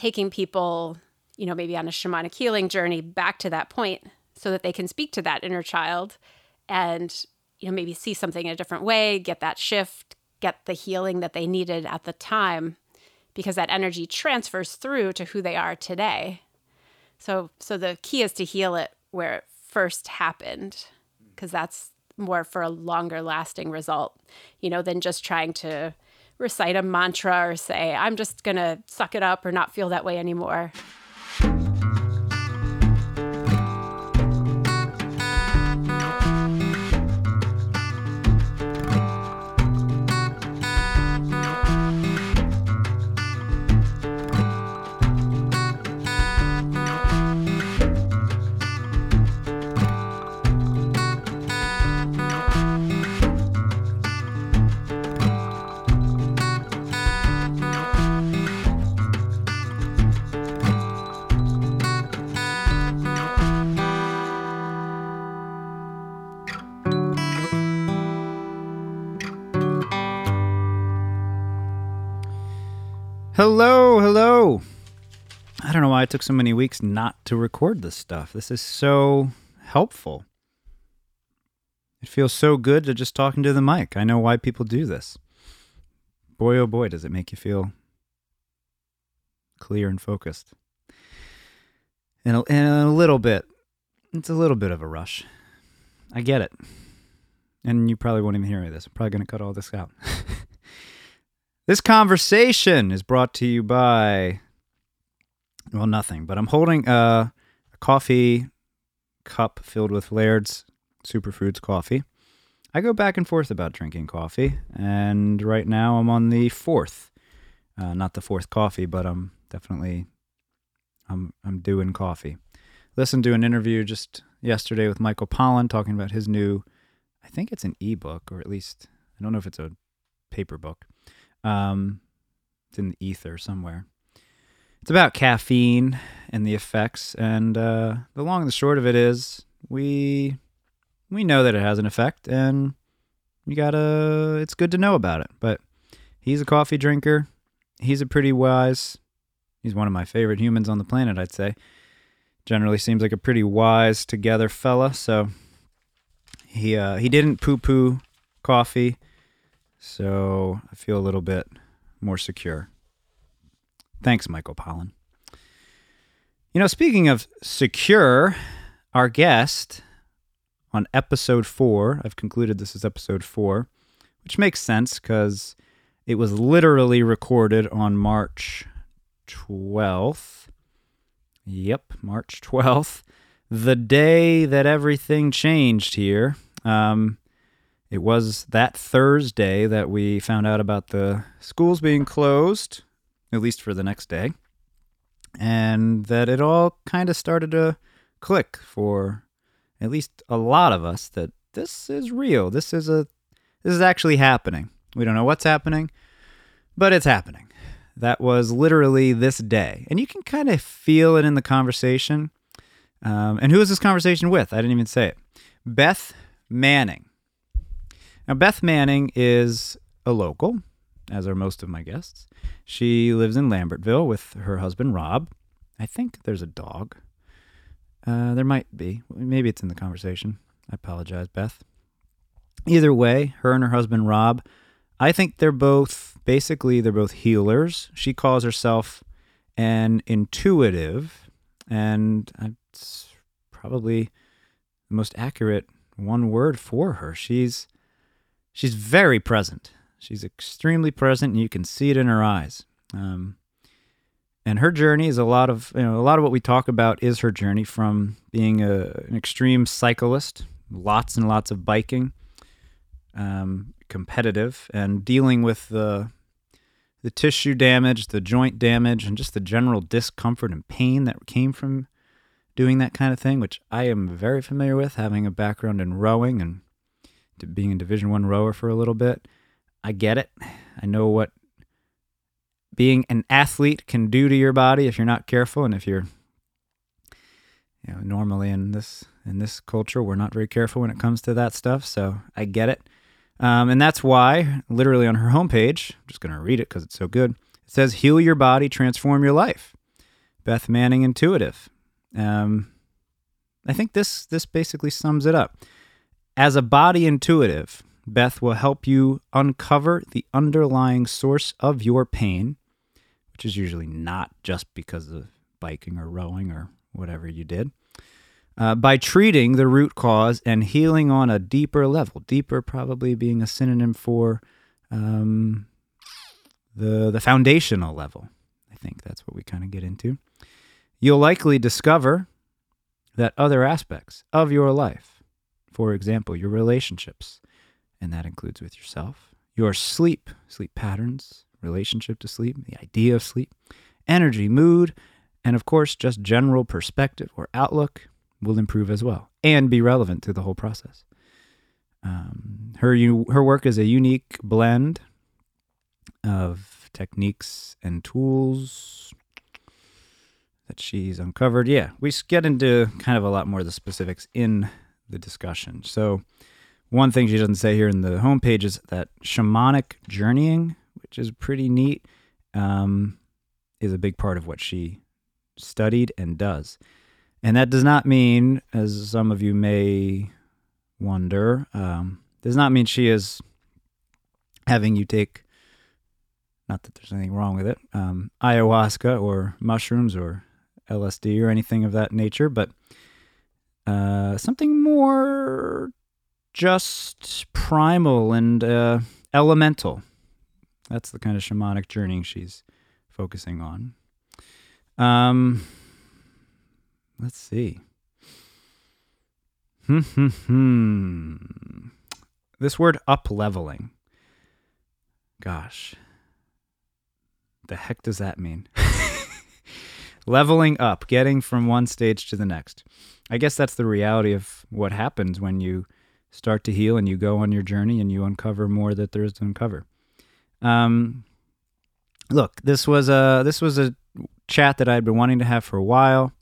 taking people, you know, maybe on a shamanic healing journey back to that point so that they can speak to that inner child and, you know, maybe see something in a different way, get that shift, get the healing that they needed at the time because that energy transfers through to who they are today. So so the key is to heal it where it first happened because that's more for a longer lasting result, you know, than just trying to recite a mantra or say, I'm just going to suck it up or not feel that way anymore. Hello, hello. I don't know why it took so many weeks not to record this stuff. This is so helpful. It feels so good to just talking to the mic. I know why people do this. Boy, oh boy, does it make you feel clear and focused. And a, and a little bit, it's a little bit of a rush. I get it. And you probably won't even hear of this. I'm probably going to cut all this out. This conversation is brought to you by, well, nothing, but I'm holding a, a coffee cup filled with Laird's Superfoods coffee. I go back and forth about drinking coffee, and right now I'm on the fourth. Uh, not the fourth coffee, but I'm definitely I'm I'm doing coffee. Listened to an interview just yesterday with Michael Pollan talking about his new, I think it's an ebook, or at least I don't know if it's a paper book um, it's in the ether somewhere. It's about caffeine and the effects, and uh, the long and the short of it is we we know that it has an effect, and you gotta. It's good to know about it. But he's a coffee drinker. He's a pretty wise. He's one of my favorite humans on the planet, I'd say. Generally seems like a pretty wise together fella. So he uh, he didn't poo poo coffee. So I feel a little bit more secure. Thanks, Michael Pollan. You know, speaking of secure, our guest on episode four, I've concluded this is episode four, which makes sense because it was literally recorded on March 12th. Yep, March 12th, the day that everything changed here. Um, it was that Thursday that we found out about the schools being closed, at least for the next day, and that it all kind of started to click for at least a lot of us that this is real. This is a this is actually happening. We don't know what's happening, but it's happening. That was literally this day, and you can kind of feel it in the conversation. Um, and was this conversation with? I didn't even say it. Beth Manning. Now, Beth Manning is a local, as are most of my guests. She lives in Lambertville with her husband, Rob. I think there's a dog. Uh, there might be. Maybe it's in the conversation. I apologize, Beth. Either way, her and her husband, Rob, I think they're both basically they're both healers. She calls herself an intuitive, and it's probably the most accurate one word for her. She's she's very present. She's extremely present, and you can see it in her eyes. Um, and her journey is a lot of you know a lot of what we talk about is her journey from being a, an extreme cyclist, lots and lots of biking, um, competitive, and dealing with the the tissue damage, the joint damage, and just the general discomfort and pain that came from doing that kind of thing, which I am very familiar with, having a background in rowing and being a Division One rower for a little bit. I get it. I know what being an athlete can do to your body if you're not careful, and if you're, you know, normally in this in this culture, we're not very careful when it comes to that stuff. So I get it, um, and that's why, literally on her homepage, I'm just gonna read it because it's so good. It says, "Heal your body, transform your life." Beth Manning Intuitive. Um, I think this this basically sums it up. As a body intuitive, Beth will help you uncover the underlying source of your pain, which is usually not just because of biking or rowing or whatever you did, uh, by treating the root cause and healing on a deeper level. Deeper, probably being a synonym for um, the the foundational level. I think that's what we kind of get into. You'll likely discover that other aspects of your life, for example, your relationships, and that includes with yourself, your sleep, sleep patterns, relationship to sleep, the idea of sleep, energy, mood, and of course, just general perspective or outlook will improve as well and be relevant to the whole process. Um, her her work is a unique blend of techniques and tools that she's uncovered. Yeah, we get into kind of a lot more of the specifics in the discussion. So, one thing she doesn't say here in the homepage is that shamanic journeying, which is pretty neat, um, is a big part of what she studied and does. And that does not mean, as some of you may wonder, um, does not mean she is having you take, not that there's anything wrong with it, um, ayahuasca or mushrooms or LSD or anything of that nature, but uh, something more just primal and uh, elemental. That's the kind of shamanic journeying she's focusing on. Um, let's see. Hmm, hmm, hmm. This word up leveling. Gosh. The heck does that mean? leveling up, getting from one stage to the next. I guess that's the reality of what happens when you start to heal and you go on your journey and you uncover more that there is to uncover. Um, look, this was a this was a chat that I'd been wanting to have for a while.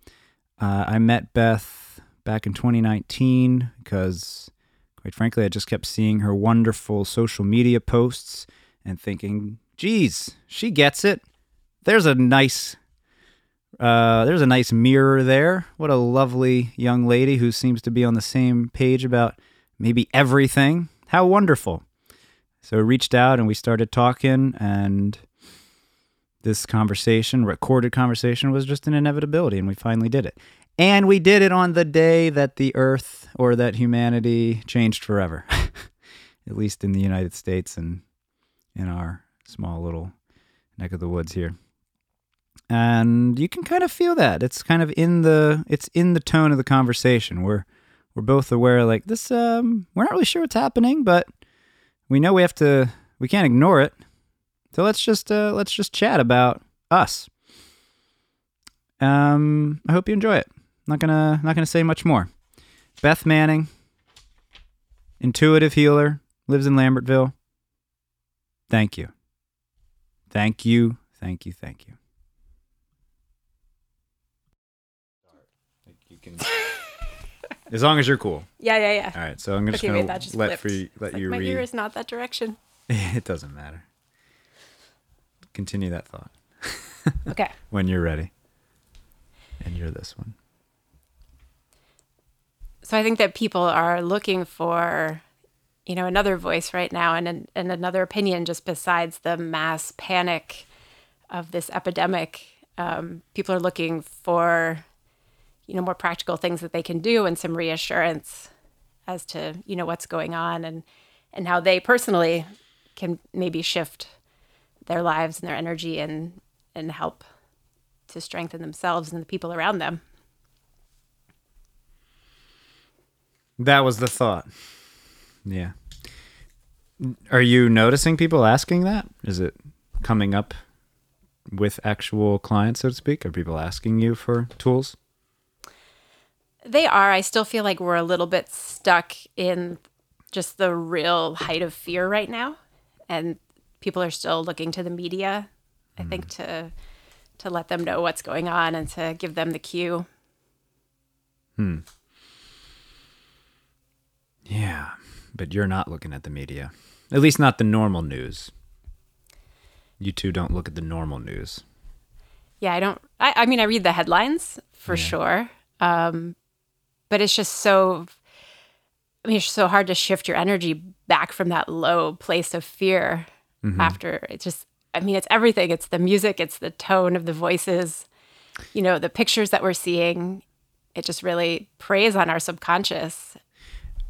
Uh, I met Beth back in 2019 because, quite frankly, I just kept seeing her wonderful social media posts and thinking, "Geez, she gets it." There's a nice uh, there's a nice mirror there. What a lovely young lady who seems to be on the same page about maybe everything. How wonderful. So I reached out and we started talking, and this conversation, recorded conversation, was just an inevitability, and we finally did it. And we did it on the day that the earth or that humanity changed forever, at least in the United States and in our small little neck of the woods here and you can kind of feel that. It's kind of in the it's in the tone of the conversation. We're we're both aware like this um we're not really sure what's happening but we know we have to we can't ignore it. So let's just uh let's just chat about us. Um i hope you enjoy it. Not gonna not gonna say much more. Beth manning intuitive healer lives in lambertville. Thank you. Thank you. Thank you. Thank you as long as you're cool. Yeah, yeah, yeah. All right, so I'm just Okay, gonna just let you, let Like you my read. ear is not that direction. it doesn't matter. Continue that thought Okay. when you're ready. And you're this one. So I think that people are looking for, you know, another voice right now and and another opinion just besides the mass panic of this epidemic. Um, people are looking for, you know, more practical things that they can do and some reassurance as to, you know, what's going on and and how they personally can maybe shift their lives and their energy and and help to strengthen themselves and the people around them. That was the thought. Yeah. Are you noticing people asking that? Is it coming up with actual clients, so to speak? Are people asking you for tools? They are. I still feel like we're a little bit stuck in just the real height of fear right now. And people are still looking to the media, I think, to to let them know what's going on and to give them the cue. Hmm. Yeah, but you're not looking at the media. At least not the normal news. You two don't look at the normal news. Yeah, I don't. I, I mean, I read the headlines for Yeah. sure, um, but it's just so. I mean, it's so hard to shift your energy back from that low place of fear Mhm. after it's just. I mean, it's everything. It's the music. It's the tone of the voices. You know, the pictures that we're seeing. It just really preys on our subconscious.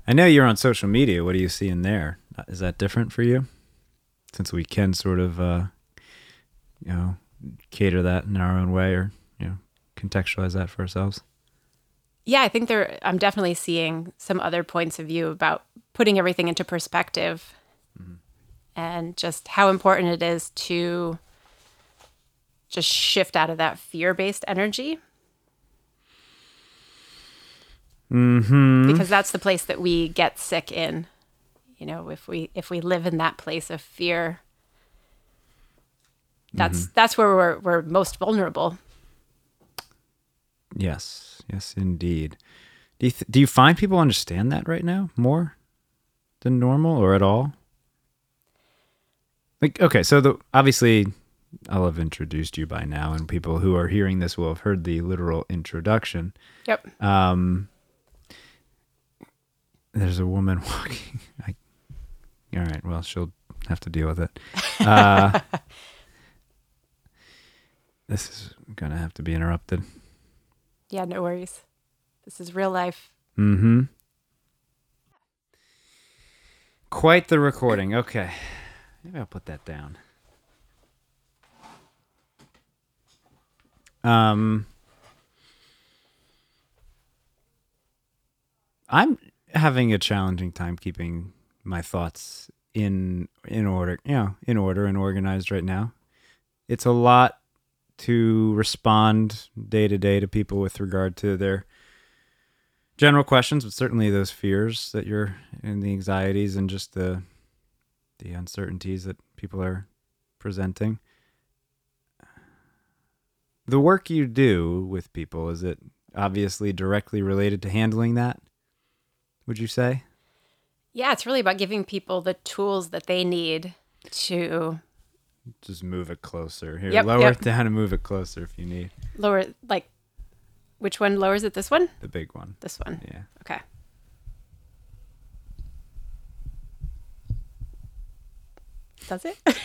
I know you're on social media. What are you seeing there? Uh, Is that different for you? Since we can sort of, uh, you know, cater that in our own way, or you know, contextualize that for ourselves. Yeah, I think there. I'm definitely seeing some other points of view about putting everything into perspective, and just how important it is to just shift out of that fear-based energy Hmm. because that's the place that we get sick in. You know, if we if we live in that place of fear, that's that's where we're we're most vulnerable. Yes. Yes, indeed. Do you th- do you find people understand that right now more than normal, or at all? Like, okay, so the obviously, I'll have introduced you by now, and people who are hearing this will have heard the literal introduction. Yep. Um, there's a woman walking. I, all right. Well, she'll have to deal with it. Uh, this is gonna have to be interrupted. Yeah, no worries. This is real life. Mm-hmm. Quite the recording. Okay. Maybe I'll put that down. Um I'm having a challenging time keeping my thoughts in in order, you know, in order and organized right now. It's a lot to respond day to day to people with regard to their general questions, but certainly those fears that you're and the anxieties and just the the uncertainties that people are presenting. The work you do with people is it obviously directly related to handling that? Would you say? Yeah, it's really about giving people the tools that they need to Just move it closer. Here, Yep, lower yep. it down and move it closer if you need lower like which one lowers it this one the big one. this one Yeah. okay does it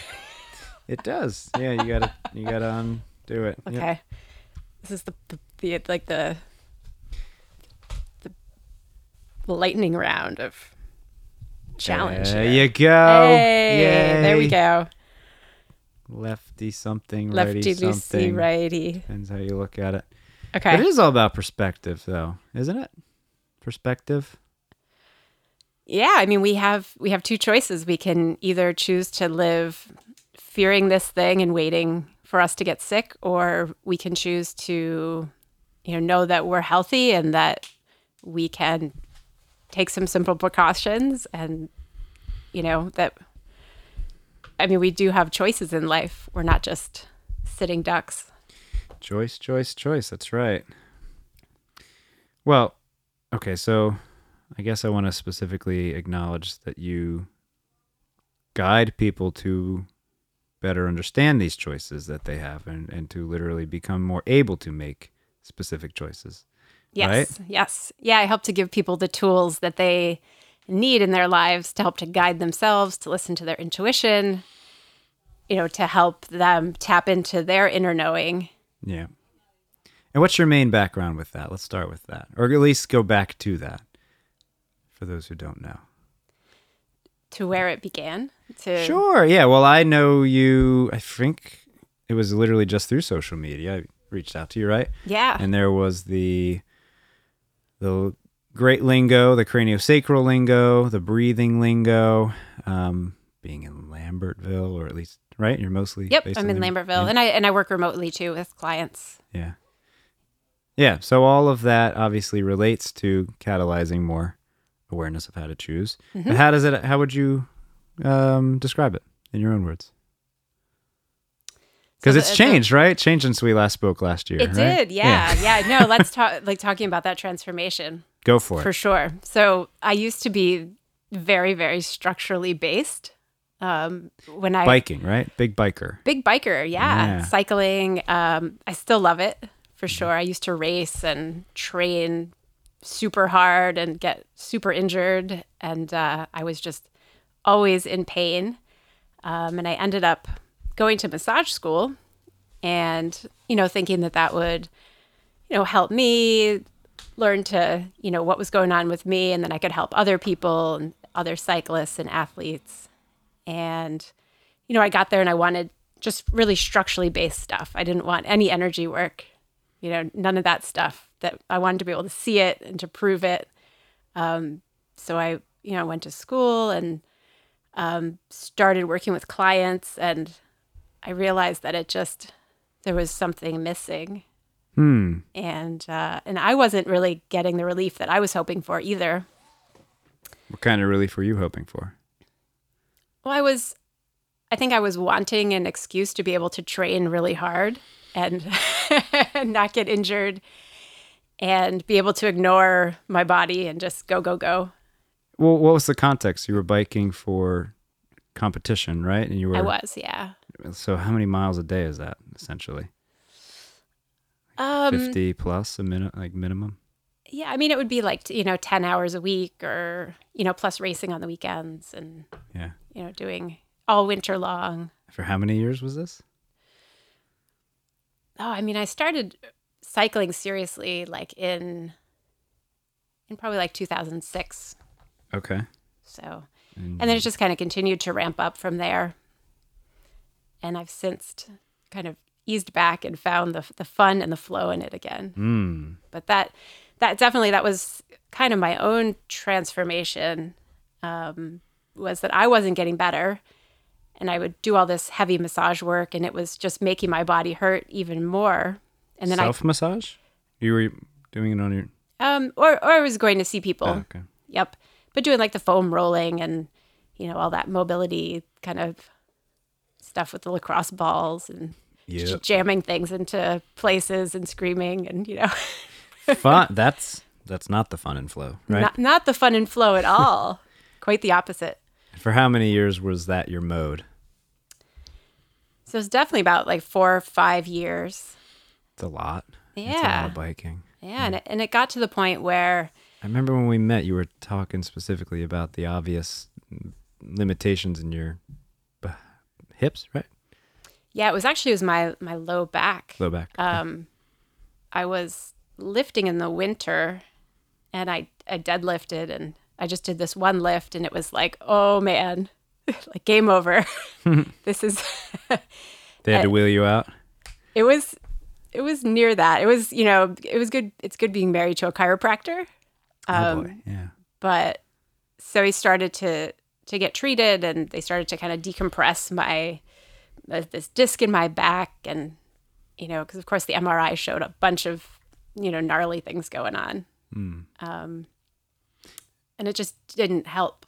It does. Yeah, you gotta you gotta undo it. Yep. okay this is the, the, the like the the lightning round of challenge There here. you go. hey there we go Lefty something, lefty righty loosey something. righty Depends how you look at it. okay But it is all about perspective, though, isn't it? Perspective. yeah i mean we have we have two choices we can either choose to live fearing this thing and waiting for us to get sick or we can choose to you know know that we're healthy and that we can take some simple precautions and you know that i mean we do have choices in life we're not just sitting ducks Choice, choice, choice. That's right. Well, okay, so I guess I want to specifically acknowledge that you guide people to better understand these choices that they have and, and to literally become more able to make specific choices. yes Right? yes yeah i help to give people the tools that they need in their lives to help to guide themselves to listen to their intuition you know to help them tap into their inner knowing Yeah. And what's your main background with that? Let's start with that. Or at least go back to that for those who don't know. to where it began to Sure. Yeah. Well, I know you, I think it was literally just through social media. I reached out to you, right? yeah And there was the the great lingo, the craniosacral lingo, the breathing lingo, um, being in Lambertville, or at least, right? You're mostly Yep, based I'm in Lambert- Lambertville, Yeah. and I and I work remotely too with clients. Yeah. Yeah. So all of that obviously relates to catalyzing more awareness of how to choose. Mm-hmm. But how does it? How would you um, describe it in your own words? Because it's changed, right? Changed since we last spoke last year. It right? did, yeah, yeah. No, let's talk like talking about that transformation Go for it. for sure. So I used to be very, very structurally based. Um, when I Biking, right? Big biker. big biker, yeah, Yeah. cycling. Um, I still love it for sure. I used to race and train super hard and get super injured, and uh, I was just always in pain. Um, and I ended up going to massage school, and you know, thinking that that would, you know, help me learn to, you know, what was going on with me, and then I could help other people and other cyclists and athletes. And you know, I got there and I wanted just really structurally based stuff. I didn't want any energy work, you know, none of that stuff. That I wanted to be able to see it and to prove it. Um, so I, you know, went to school and um, started working with clients, and I realized that it just there was something missing, Hmm. and uh, and I wasn't really getting the relief that I was hoping for either. What kind of relief were you hoping for? Well, I was, I think I was wanting an excuse to be able to train really hard and not get injured and be able to ignore my body and just go, go, go. Well, what was the context? You were biking for competition, right? And you were I was, yeah. So how many miles a day is that essentially? Um, 50 plus a minute like minimum? yeah, I mean, it would be like, you know, 10 hours a week or, you know, plus racing on the weekends and, Yeah. you know, doing all winter long. For how many years was this? Oh, I mean, I started cycling seriously like in, in probably like 2006. Okay. So, And, and then it just kind of continued to ramp up from there. And I've since kind of eased back and found the the fun and the flow in it again. mm, But that that definitely that was kind of my own transformation. Um, was that I wasn't getting better, and I would do all this heavy massage work, and it was just making my body hurt even more. And then self massage? You were doing it on your um or or I was going to see people. oh, okay. Yep. But doing like the foam rolling and, you know, all that mobility kind of stuff with the lacrosse balls and Yeah. jamming things into places and screaming and, you know, fun. That's that's not the fun and flow, right? not, not the fun and flow at all. Quite the opposite. For how many years was that your mode? So it's definitely about like four or five years. It's a lot. It's a lot Yeah. of biking. Yeah. And it, and it got to the point where, I remember when we met, you were talking specifically about the obvious limitations in your hips, right? Yeah, it was actually it was my, my low back. Low back. um, I was lifting in the winter and I, I deadlifted and I just did this one lift and it was like, oh man, like game over. this is, they had to wheel you out. it was, it was near that. It was, you know, it was good. It's good being married to a chiropractor. oh Um, boy, yeah. but so he started to, to get treated and they started to kind of decompress my, this disc in my back and, you know, because of course the MRI showed a bunch of, you know, gnarly things going on. Mm. um, and it just didn't help.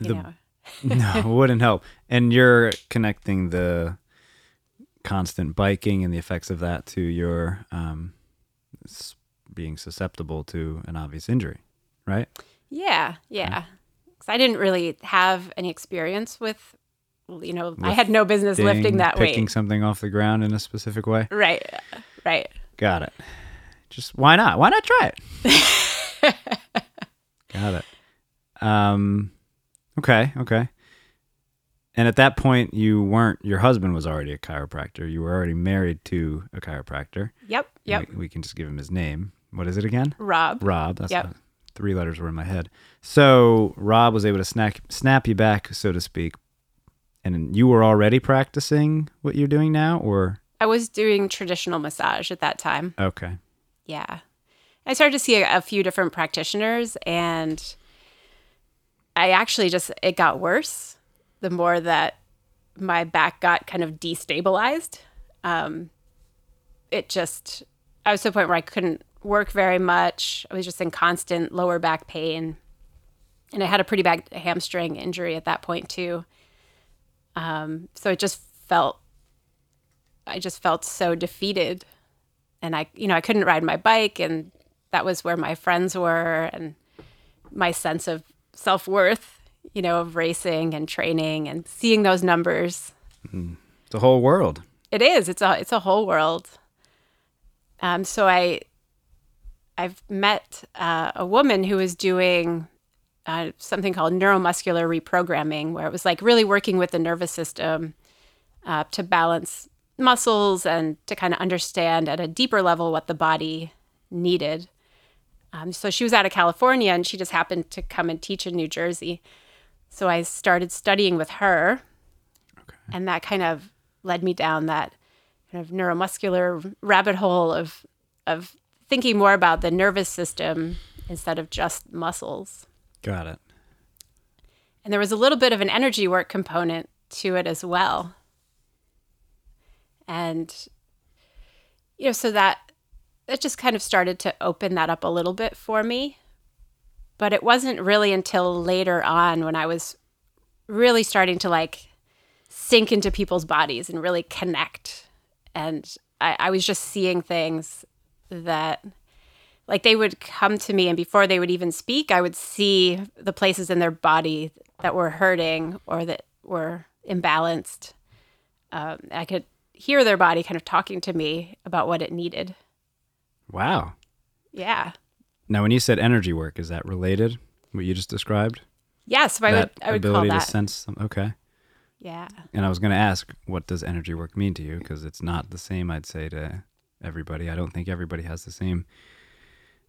You The- know, no, it wouldn't help. And you're connecting the constant biking and the effects of that to your um, being susceptible to an obvious injury, right? yeah, yeah. Because I didn't really have any experience with, you know, I had no business lifting that picking weight. something off the ground in a specific way. Right, right. Got it. Just why not? Why not try it? Got it. Um, okay, okay. And at that point, you weren't. Your husband was already a chiropractor. You were already married to a chiropractor. Yep, yep. We, we can just give him his name. What is it again? Rob. Rob. That's Yep. what- three letters were in my head. So Rob was able to snap snap you back, so to speak. And you were already practicing what you're doing now, or I was doing traditional massage at that time. okay, Yeah. I started to see a, a few different practitioners and I actually just it got worse the more that my back got kind of destabilized. Um it just I was to the point where I couldn't work very much. I was just in constant lower back pain. And I had a pretty bad hamstring injury at that point too. Um so it just felt I just felt so defeated and I, you know, I couldn't ride my bike, and that was where my friends were, and my sense of self worth, you know, of racing and training and seeing those numbers. It's a whole world. It is. It's a it's a whole world. Um, so I I've met uh, a woman who was doing uh, something called neuromuscular reprogramming, where it was like really working with the nervous system uh, to balance muscles and to kind of understand at a deeper level what the body needed. Um, so she was out of California and she just happened to come and teach in New Jersey. So I started studying with her, Okay. and that kind of led me down that kind of neuromuscular rabbit hole of of thinking more about the nervous system instead of just muscles. Got it. And there was a little bit of an energy work component to it as well. And you know, so that that just kind of started to open that up a little bit for me. But it wasn't really until later on when I was really starting to like sink into people's bodies and really connect. And I, I was just seeing things that like they would come to me and before they would even speak i would see the places in their body that were hurting or that were imbalanced um, i could hear their body kind of talking to me about what it needed Wow. yeah Now, when you said energy work, is that related? What you just described? yeah so i would i would call ability to sense. Some, okay. yeah And I was going to ask, what does energy work mean to you? Because it's not the same, I'd say, to everybody. I don't think everybody has the same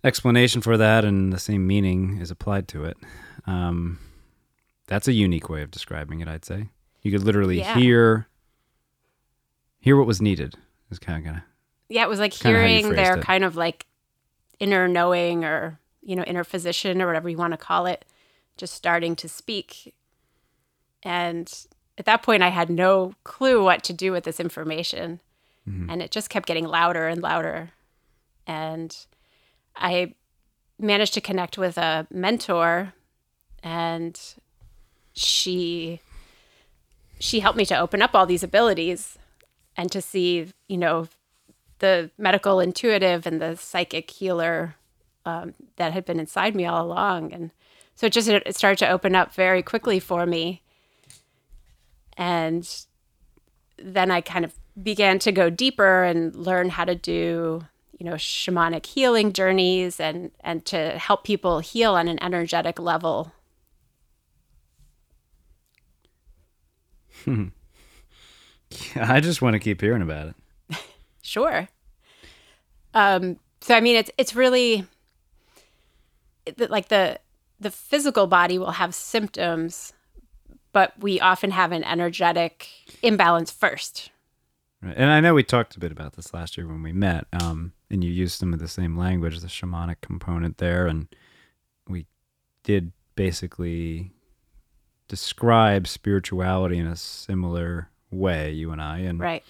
explanation for that and the same meaning is applied to it. Um, that's a unique way of describing it, I'd say. You could literally Yeah. hear hear what was needed. Is kind of gonna. yeah it was like Kinda how you hearing their it. kind of like inner knowing or you know inner physician or whatever you want to call it just starting to speak and at that point i had no clue what to do with this information and it just kept getting louder and louder and i managed to connect with a mentor and she she helped me to open up all these abilities and to see you know the medical intuitive and the psychic healer um, that had been inside me all along. And so it just it started to open up very quickly for me. And then i kind of began to go deeper and learn how to do you know shamanic healing journeys and and to help people heal on an energetic level I just want to keep hearing about it. Sure. Um, so I mean, it's it's really like the the physical body will have symptoms, but we often have an energetic imbalance first. Right. And I know we talked a bit about this last year when we met, um, and you used some of the same language, the shamanic component there, and we did basically describe spirituality in a similar way, you and I, and Right.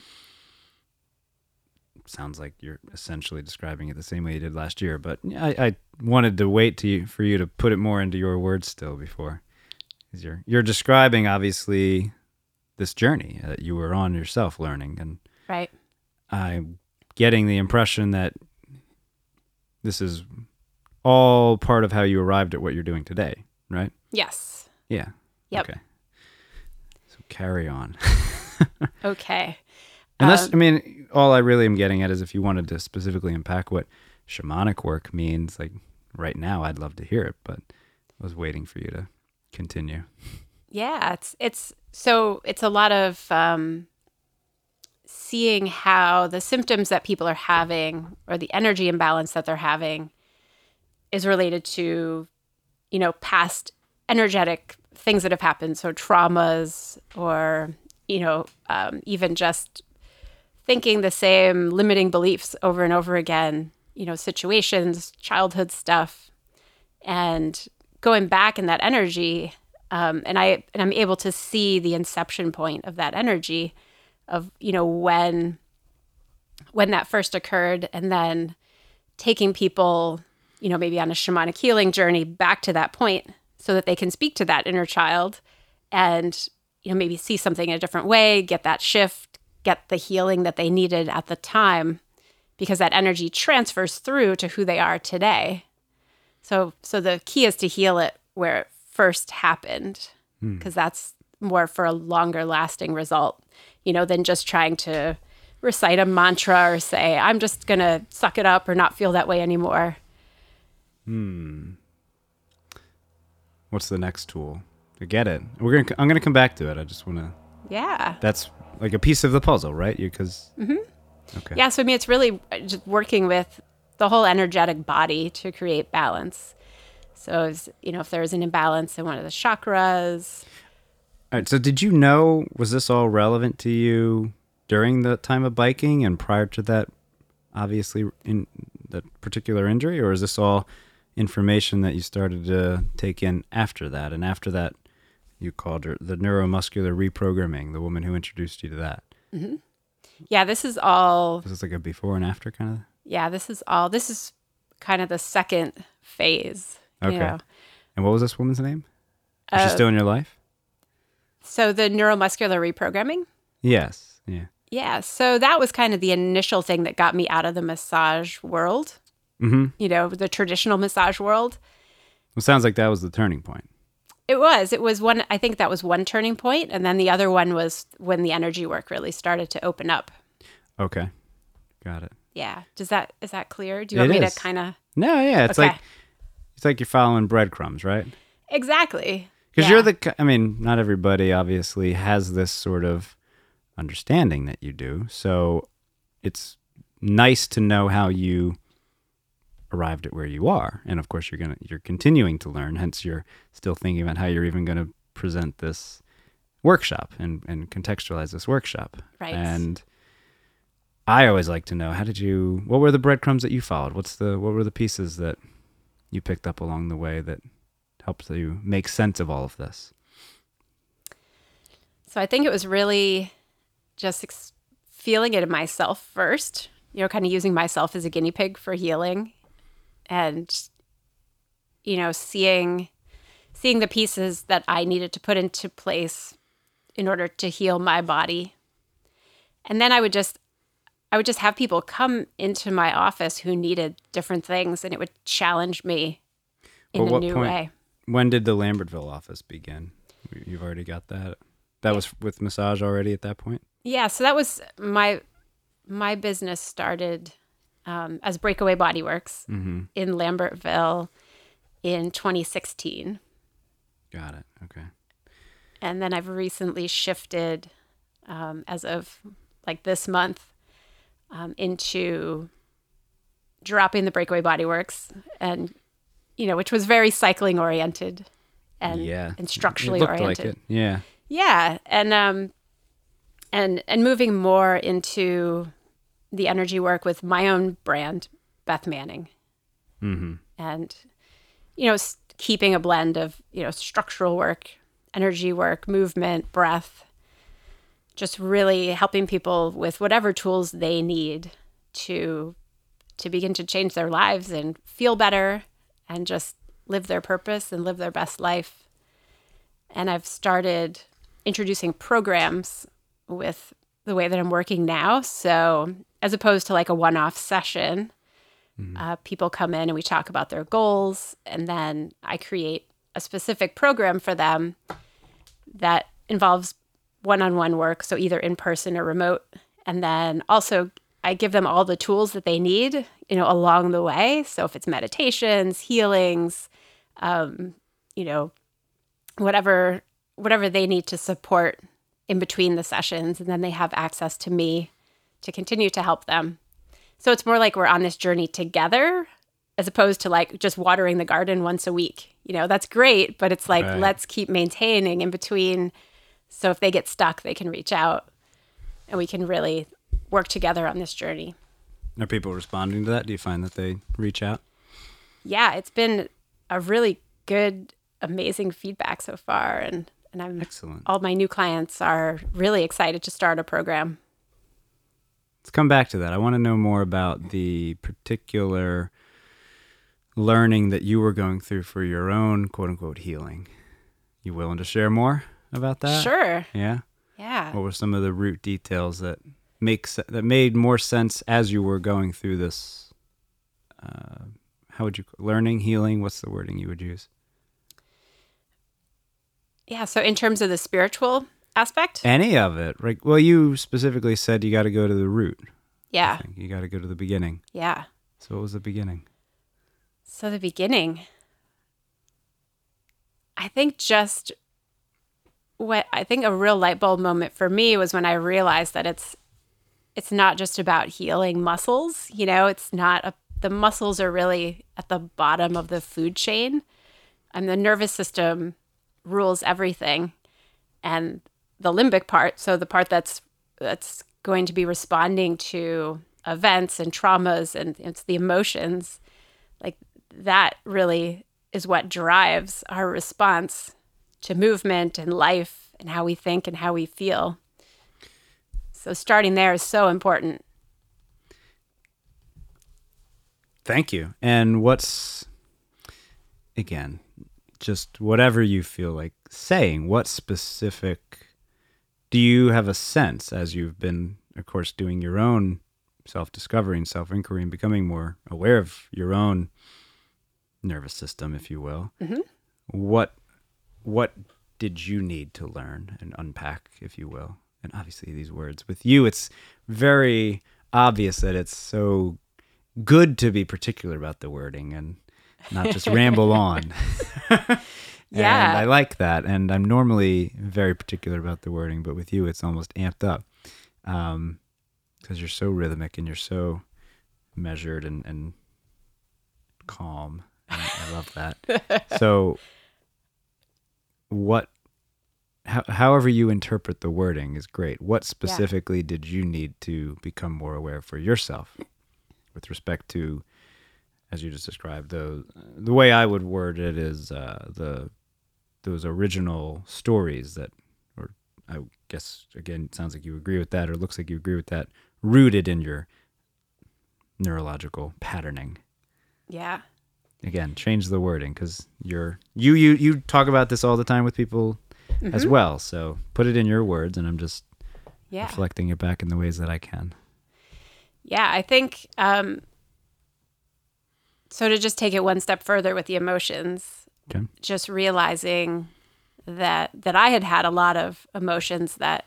sounds like you're essentially describing it the same way you did last year. But I, I wanted to wait to you, for you to put it more into your words still before, 'cause you're you're describing obviously this journey that you were on yourself learning and Right. I'm getting the impression that this is all part of how you arrived at what you're doing today, right? Yes. Yeah. Yep. Okay. So carry on. Okay. Unless, Um, I mean, all I really am getting at is if you wanted to specifically unpack what shamanic work means, like right now, I'd love to hear it, but I was waiting for you to continue. Yeah, it's it's so it's a lot of um, seeing how the symptoms that people are having or the energy imbalance that they're having is related to you know past energetic things that have happened, so traumas or you know um, even just thinking the same limiting beliefs over and over again, you know situations, childhood stuff, and going back in that energy um, and I and I'm able to see the inception point of that energy of you know when when that first occurred and then taking people you know maybe on a shamanic healing journey back to that point so that they can speak to that inner child and you know maybe see something in a different way get that shift get the healing that they needed at the time because that energy transfers through to who they are today so so the key is to heal it where it first happened Hmm. because that's more for a longer lasting result, you know, than just trying to recite a mantra or say, I'm just going to suck it up or not feel that way anymore. Hmm. What's the next tool? I get it. We're gonna. I'm gonna come back to it. I just want to. Yeah. That's like a piece of the puzzle, right? You because. Mhm. Okay. Yeah. So, I mean, it's really uh, just working with the whole energetic body to create balance. So, it's, you know, if there's an imbalance in one of the chakras, All right. So, did you know? Was this all relevant to you during the time of biking and prior to that? Obviously, in that particular injury, or is this all information that you started to take in after that? And after that, you called her the neuromuscular reprogramming, the woman who introduced you to that. yeah, this is all This Is like a before and after kind of? Yeah, this is all. This is kind of the second phase. you Okay. know. And what was this woman's name? Is she Uh, still in your life? So the neuromuscular reprogramming. Yes. Yeah. Yeah. So that was kind of the initial thing that got me out of the massage world. Mm-hmm. You know, the traditional massage world. Well, sounds like that was the turning point. It was. It was one. I think that was one turning point, and then the other one was when the energy work really started to open up. Okay. Got it. Yeah. Does that is that clear? Do you It want me is. to kind of No, yeah, it's Okay. like it's like you're following breadcrumbs, right? exactly? Because Yeah. you're the i mean, not everybody obviously has this sort of understanding that you do. So it's nice to know how you arrived at where you are, and of course, you're gonna you're continuing to learn. Hence, you're still thinking about how you're even going to present this workshop and and contextualize this workshop. Right. And I always like to know how did you what were the breadcrumbs that you followed? What's the what were the pieces that you picked up along the way that helped you make sense of all of this? So I think it was really just ex- feeling it in myself first, you know, kind of using myself as a guinea pig for healing and you know, seeing seeing the pieces that I needed to put into place in order to heal my body. And then I would just I would just have people come into my office who needed different things and it would challenge me in Well, a new point- way. When did the Lambertville office begin? You've already got that. That was with massage already at that point. Yeah, so that was my my business started um, as Breakaway Bodyworks Mm-hmm. in Lambertville in 2016, Got it. Okay. and then I've recently shifted um, as of like this month um, into dropping the Breakaway Bodyworks, and you know, which was very cycling oriented and yeah. and structurally it oriented. like it. Yeah. Yeah, and um, and and moving more into the energy work with my own brand, Beth Manning, Mm-hmm. and you know, keeping a blend of you know structural work, energy work, movement, breath, just really helping people with whatever tools they need to to begin to change their lives and feel better and just live their purpose and live their best life. And I've started introducing programs with the way that I'm working now. So, as opposed to like a one off session, uh, people come in and we talk about their goals, and then I create a specific program for them that involves one on one work. So, either in person or remote. And then also, I give them all the tools that they need, you know, along the way. So, if it's meditations, healings, um, you know, whatever whatever they need to support in between the sessions and then they have access to me to continue to help them so it's more like we're on this journey together as opposed to like just watering the garden once a week you know that's great but it's like Right. let's keep maintaining in between so if they get stuck they can reach out and we can really work together on this journey Are people responding to that? Do you find that they reach out? yeah it's been a really good amazing feedback so far and and i'm Excellent. all my new clients are really excited to start a program. Let's come back to that. I want to know more about the particular learning that you were going through for your own quote unquote healing. You willing to share more about that? Sure. Yeah. Yeah. What were some of the root details that make se- that made more sense as you were going through this? Uh, how would you learning healing? What's the wording you would use? Yeah. So, in terms of the spiritual aspect, Any of it. Right. Well, you specifically said you got to go to the root. Yeah. You got to go to the beginning. Yeah. So, what was the beginning? So, the beginning, I think just what I think a real light bulb moment for me was when I realized that it's it's not just about healing muscles, you know, it's not a, the muscles are really at the bottom of the food chain and the nervous system rules everything and the limbic part, so the part that's that's going to be responding to events and traumas and it's the emotions like that really is what drives our response to movement and life and how we think and how we feel. So starting there is so important. Thank you. And what's, again, just whatever you feel like saying, what specific, do you have a sense as you've been, of course, doing your own self discovery and self inquiry and becoming more aware of your own nervous system, if you will? Mhm. What, what did you need to learn and unpack, if you will? And obviously, these words with you, it's very obvious that it's so good to be particular about the wording and not just ramble on. Yeah. And I like that. And I'm normally very particular about the wording, but with you, it's almost amped up um, because you're so rhythmic and you're so measured and, and calm. And I love that. so, what, how, however you interpret the wording is great. What specifically did you need to become more aware for yourself with respect to, as you just described, the the way I would word it is uh, the those original stories that, or I guess again, it sounds like you agree with that, or looks like you agree with that, rooted in your neurological patterning. Yeah. Again, change the wording because you're you you you talk about this all the time with people as well. So put it in your words, and I'm just Yeah. reflecting it back in the ways that I can. Yeah, I think um so to just take it one step further with the emotions, Okay. just realizing that that I had had a lot of emotions that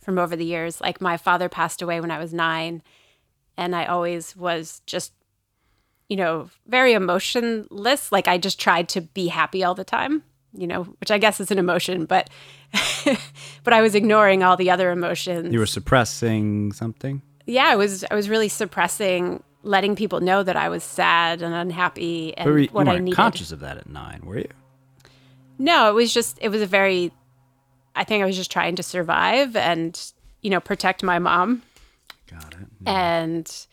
from over the years, like my father passed away when I was 9 and I always was just you know, very emotionless, like I just tried to be happy all the time, you know, which I guess is an emotion, but but I was ignoring all the other emotions You were suppressing something. yeah, I was I was really suppressing letting people know that I was sad and unhappy and you, what you I needed. conscious of that at nine, were you? No, it was just it was a very I think I was just trying to survive and you know protect my mom Got it. Mm. and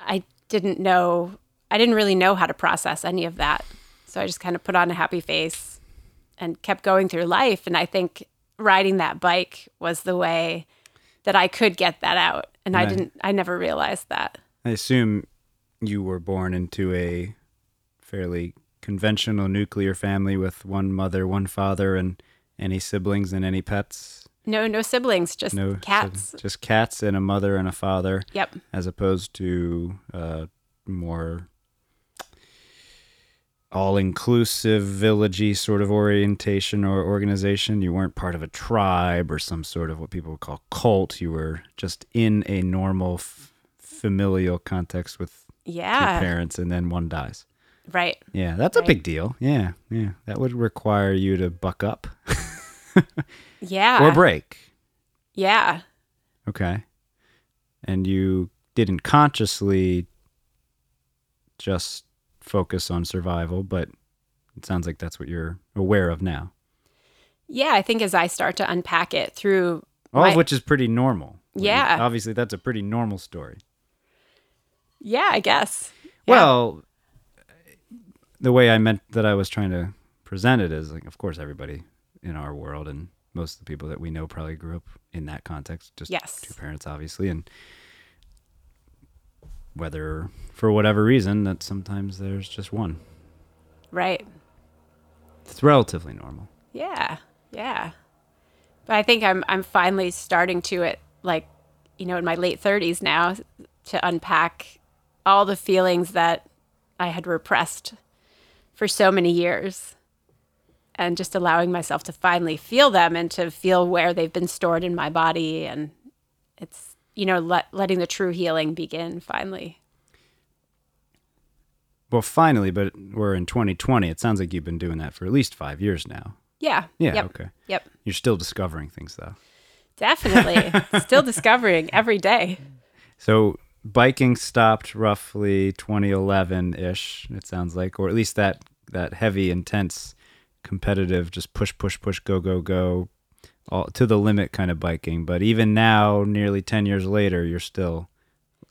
I didn't know I didn't really know how to process any of that. So I just kind of put on a happy face and kept going through life and I think riding that bike was the way that I could get that out and I didn't I never realized that. I assume you were born into a fairly conventional nuclear family with one mother, one father, and any siblings and any pets. No, no siblings, just No cats. sib- just cats and a mother and a father, Yep. as opposed to uh, more all-inclusive villagey sort of orientation or organization. You weren't part of a tribe or some sort of what people would call cult. You were just in a normal f- familial context with Yeah. parents, and then one dies. Right. Yeah, that's a big deal. Yeah, yeah, that would require you to buck up Yeah. or break. yeah. Okay. And you didn't consciously just focus on survival, but it sounds like that's what you're aware of now. Yeah. I think as I start to unpack it through, All My- of which is pretty normal. Yeah. Obviously, that's a pretty normal story. yeah, I guess. Yeah. Well, the way I meant that I was trying to present it is like, of course, everybody in our world and most of the people that we know probably grew up in that context. Just Yes. two parents, obviously, and whether for whatever reason that sometimes there's just one. Right. It's relatively normal. Yeah. Yeah. But I think I'm I'm finally starting to it like, you know, in my late 30s now to unpack all the feelings that I had repressed for so many years. and just allowing myself to finally feel them and to feel where they've been stored in my body and it's you know let, letting the true healing begin finally Well, finally, but we're in 2020. It sounds like you've been doing that for at least five years now. yeah Yeah. yep Okay. yep You're still discovering things though. definitely still discovering every day So biking stopped roughly 2011 ish. It sounds like, or at least that that heavy, intense, competitive, just push, push, push, go, go, go, all to the limit kind of biking. But even now, nearly 10 years later, you're still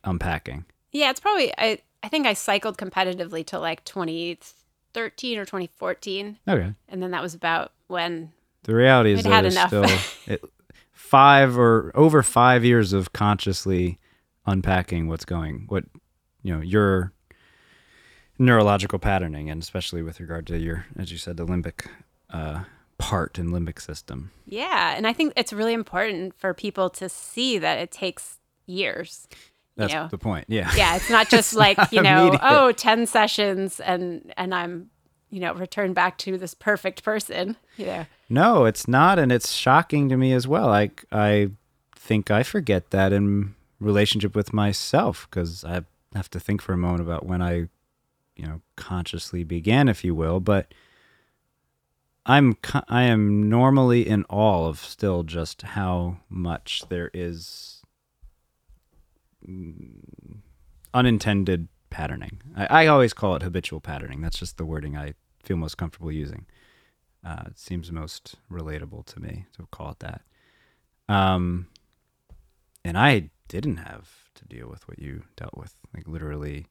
unpacking. yeah it's probably i i think i cycled competitively till like 2013 or 2014 Okay. and then that was about when The reality is I'd that had there's enough. still it, five or over five years of consciously unpacking what's going, what you know, your neurological patterning, and especially with regard to your, as you said, the limbic uh, part and limbic system. Yeah, and I think it's really important for people to see that it takes years. That's you know? the point. Yeah. Yeah, it's not just like, not you know, immediate. oh, 10 sessions and and I'm, you know, returned back to this perfect person, you know. No, it's not, and it's shocking to me as well. I I think I forget that in relationship with myself because I have to think for a moment about when I, you know, consciously began, if you will. But I'm I am normally in awe of still just how much there is mm, unintended patterning. I, I always call it habitual patterning. That's just the wording I feel most comfortable using. Uh, it seems most relatable to me to call it that. Um, and I didn't have to deal with what you dealt with. Like literally,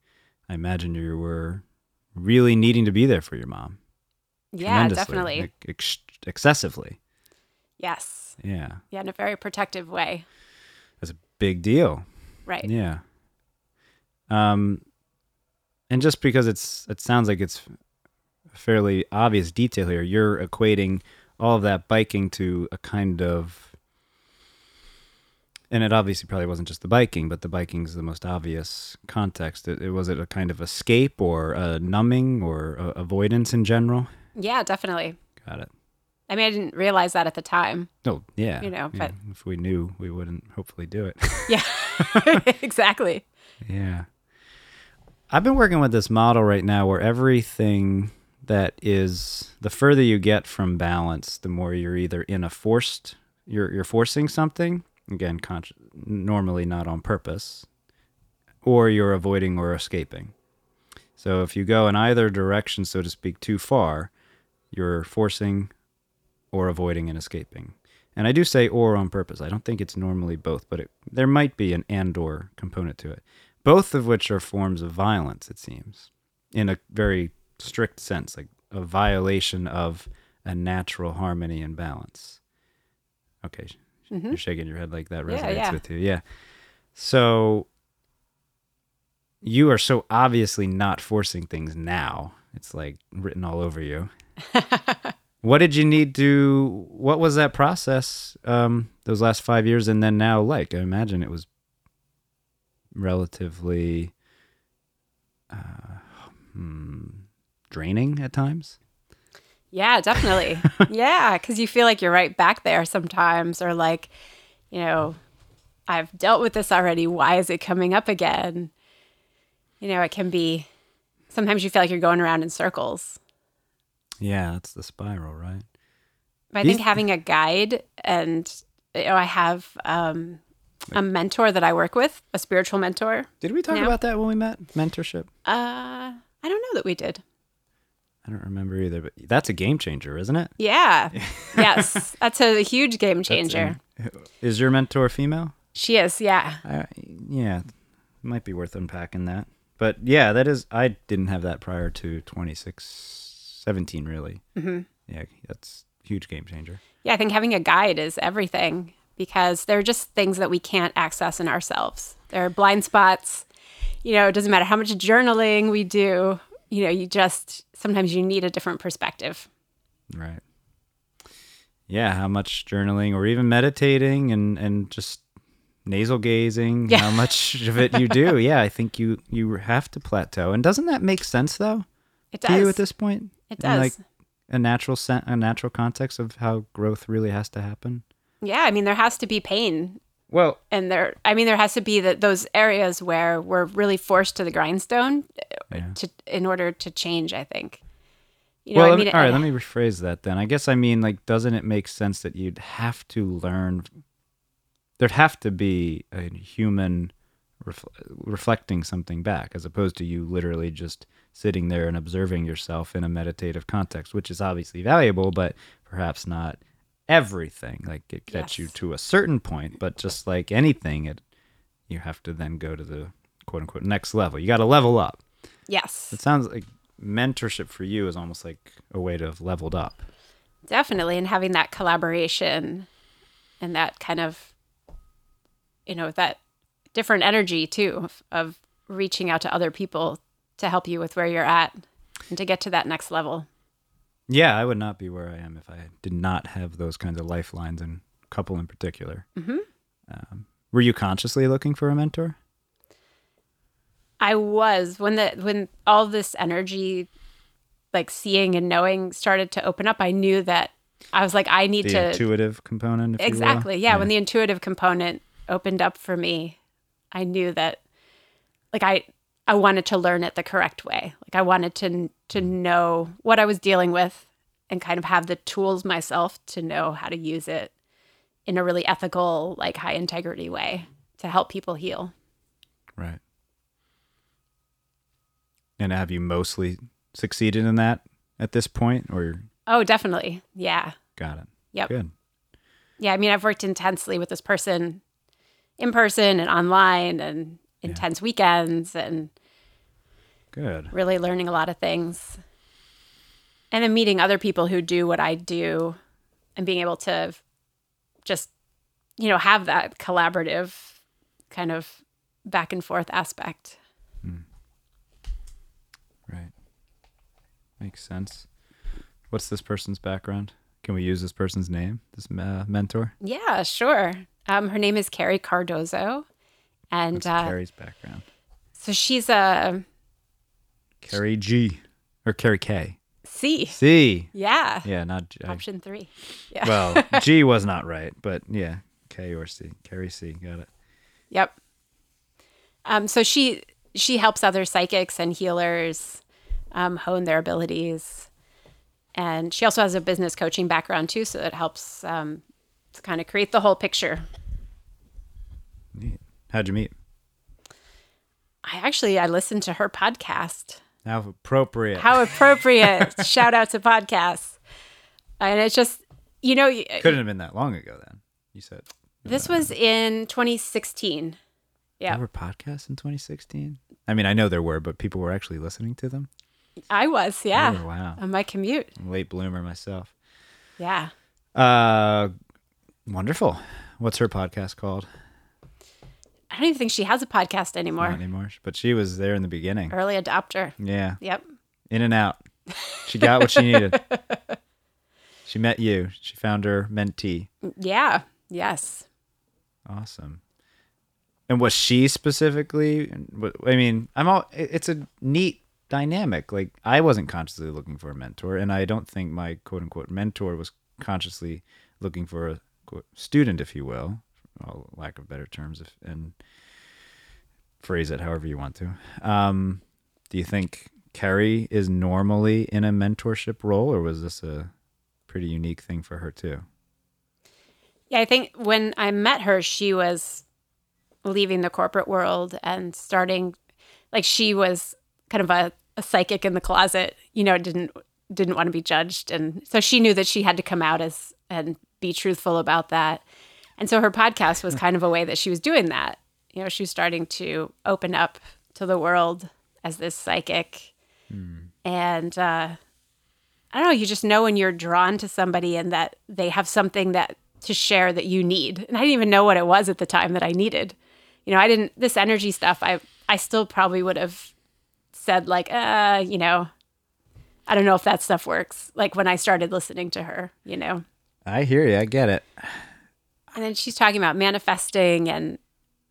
I imagine you were really needing to be there for your mom. Yeah, definitely. ex- excessively. yes. Yeah, Yeah, in a very protective way. that's a big deal. Right. Yeah. Um, and just because it's it sounds like it's a fairly obvious detail here, you're equating all of that biking to a kind of and it obviously probably wasn't just the biking, but the biking's the most obvious context. It, it was it a kind of escape or a numbing or a, avoidance in general. Yeah, definitely. Got it. I mean, I didn't realize that at the time. Oh yeah, You know, yeah. but- if we knew, we wouldn't hopefully do it. Yeah. exactly. Yeah. I've been working with this model right now where everything that is the further you get from balance, the more you're either in a forced you're you're forcing something, again, con- normally not on purpose, or you're avoiding or escaping. So if you go in either direction, so to speak, too far, you're forcing or avoiding and escaping. And I do say or on purpose. I don't think it's normally both, but it, there might be an and or component to it. Both of which are forms of violence, it seems, in a very strict sense, like a violation of a natural harmony and balance. Okay, Mhm. you're shaking your head like that Yeah, resonates yeah. with you. Yeah. So you are so obviously not forcing things now. It's like written all over you. What did you need to? What was that process? Um, those last five years, and then now, like I imagine it was relatively uh, hmm, draining at times. Yeah, definitely. yeah, because you feel like you're right back there sometimes, or like, you know, I've dealt with this already. Why is it coming up again? You know, it can be sometimes you feel like you're going around in circles. Yeah, that's the spiral, right? But I These- think having a guide and you know, I have um, a mentor that I work with, a spiritual mentor. Did we talk No. about that when we met? Mentorship? Uh, I don't know that we did. I don't remember either, but that's a game changer, isn't it? Yeah. yes. That's a huge game changer. an- is your mentor female? she is. Yeah. I, yeah, might be worth unpacking that. But yeah, that is. I didn't have that prior to 26, 17, really. hmm Yeah, that's huge game changer. Yeah. I think having a guide is everything because there are just things that we can't access in ourselves. There are blind spots. You know, it doesn't matter how much journaling we do. You know, you just sometimes you need a different perspective. Right. Yeah, how much journaling or even meditating and and just nasal gazing, Yeah. how much of it you do. Yeah, I think you you have to plateau. And doesn't that make sense though It does. to you at this point? It does. like, a natural sen- a natural context of how growth really has to happen? Yeah, I mean there has to be pain Well, and there I mean there has to be that those areas where we're really forced to the grindstone uh, Yeah. to in order to change, I think. You well, I mean, me, all right. I- Let me rephrase that then. I guess I mean like, doesn't it make sense that you'd have to learn? There'd have to be a human ref- reflecting something back, as opposed to you literally just sitting there and observing yourself in a meditative context, which is obviously valuable, but perhaps not everything. Like it gets you to a certain point, but just like anything, it you have to then go to the quote unquote next level. You got to level up. yes. It sounds like mentorship for you is almost like a way to have leveled up. Definitely. And having that collaboration and that kind of, you know, that different energy too of, of reaching out to other people to help you with where you're at and to get to that next level. Yeah, I would not be where I am if I did not have those kinds of lifelines and couple in particular. Mhm. Um, were you consciously looking for a mentor? I was when the when all this energy like seeing and knowing started to open up, I knew that I was like, I need The to intuitive component, if you will? exactly yeah, when the intuitive component opened up for me i knew that like i i wanted to learn it the correct way like i wanted to to mm. know what i was dealing with and kind of have the tools myself to know how to use it in a really ethical like high integrity way to help people heal right. And have you mostly succeeded in that at this point, or oh definitely yeah got it? Yep. Good. yeah i mean i've worked intensely with this person in person and online and intense weekends and Good. really learning a lot of things. And then meeting other people who do what I do and being able to just, you know, have that collaborative kind of back and forth aspect. Right. Makes sense. What's this person's background? Can we use this person's name? This uh, mentor? Yeah, sure. Um, her name is Carrie Cardozo. And uh, Carrie's background? so she's a Carrie G or Carrie K. C. C. Yeah. Yeah, not G. Option three. Yeah. well, G was not right, but yeah, K or C. Carrie C. Got it. Yep. Um, so she she helps other psychics and healers um, hone their abilities, and she also has a business coaching background too, so it helps um, to kind of create the whole picture. How'd you meet? I actually I listened to her podcast. How appropriate. How appropriate! Shout out to podcasts, and it's just you know Couldn't have been that long ago then. You said this was in 2016. Yeah, there were podcasts in 2016. I mean, I know there were, but people were actually listening to them. I was yeah Oh, wow. on my commute. I'm late bloomer myself. Yeah. Uh, wonderful. What's her podcast called? I don't even think she has a podcast anymore. Not anymore. But she was there in the beginning. Early adopter. Yeah. Yep. In and out. She got what she needed. She met you. She found her mentee. Yeah. Yes. Awesome. And was she specifically? I mean, I'm all. It's a neat dynamic. Like I wasn't consciously looking for a mentor, and I don't think my quote unquote mentor was consciously looking for a quote, student, if you will, for lack of better terms, if, and phrase it however you want to. Um, do you think Carrie is normally in a mentorship role, or was this a pretty unique thing for her too? Yeah, I think when I met her, she was leaving the corporate world and starting like she was kind of a, a psychic in the closet, you know, didn't didn't want to be judged and so she knew that she had to come out as and be truthful about that. And so her podcast was kind of a way that she was doing that. You know, she was starting to open up to the world as this psychic. And uh I don't know, you just know when you're drawn to somebody and that they have something that to share that you need. And I didn't even know what it was at the time that I needed. You know, I didn't this energy stuff, I I still probably would have said like, uh, you know, I don't know if that stuff works. Like when I started listening to her, you know. I hear you. I get it. And then she's talking about manifesting and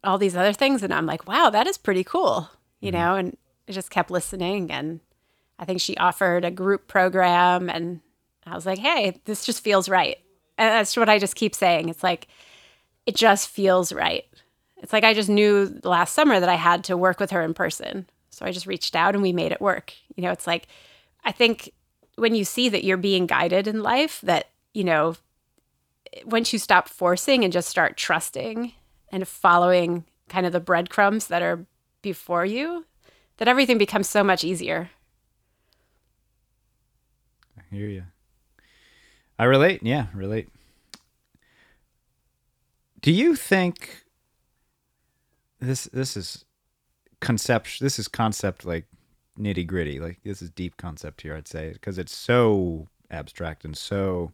all these other things and I'm like, wow, that is pretty cool. You Mm-hmm. know, and I just kept listening and I think she offered a group program and I was like, hey, this just feels right. And that's what I just keep saying. It's like, it just feels right. It's like I just knew last summer that I had to work with her in person. So I just reached out and we made it work. You know, it's like, I think when you see that you're being guided in life, that, you know, once you stop forcing and just start trusting and following kind of the breadcrumbs that are before you, that everything becomes so much easier. I hear you. I relate. Yeah, relate. Do you think this this is concept this is concept like nitty gritty like this is deep concept here I'd say because it's so abstract and so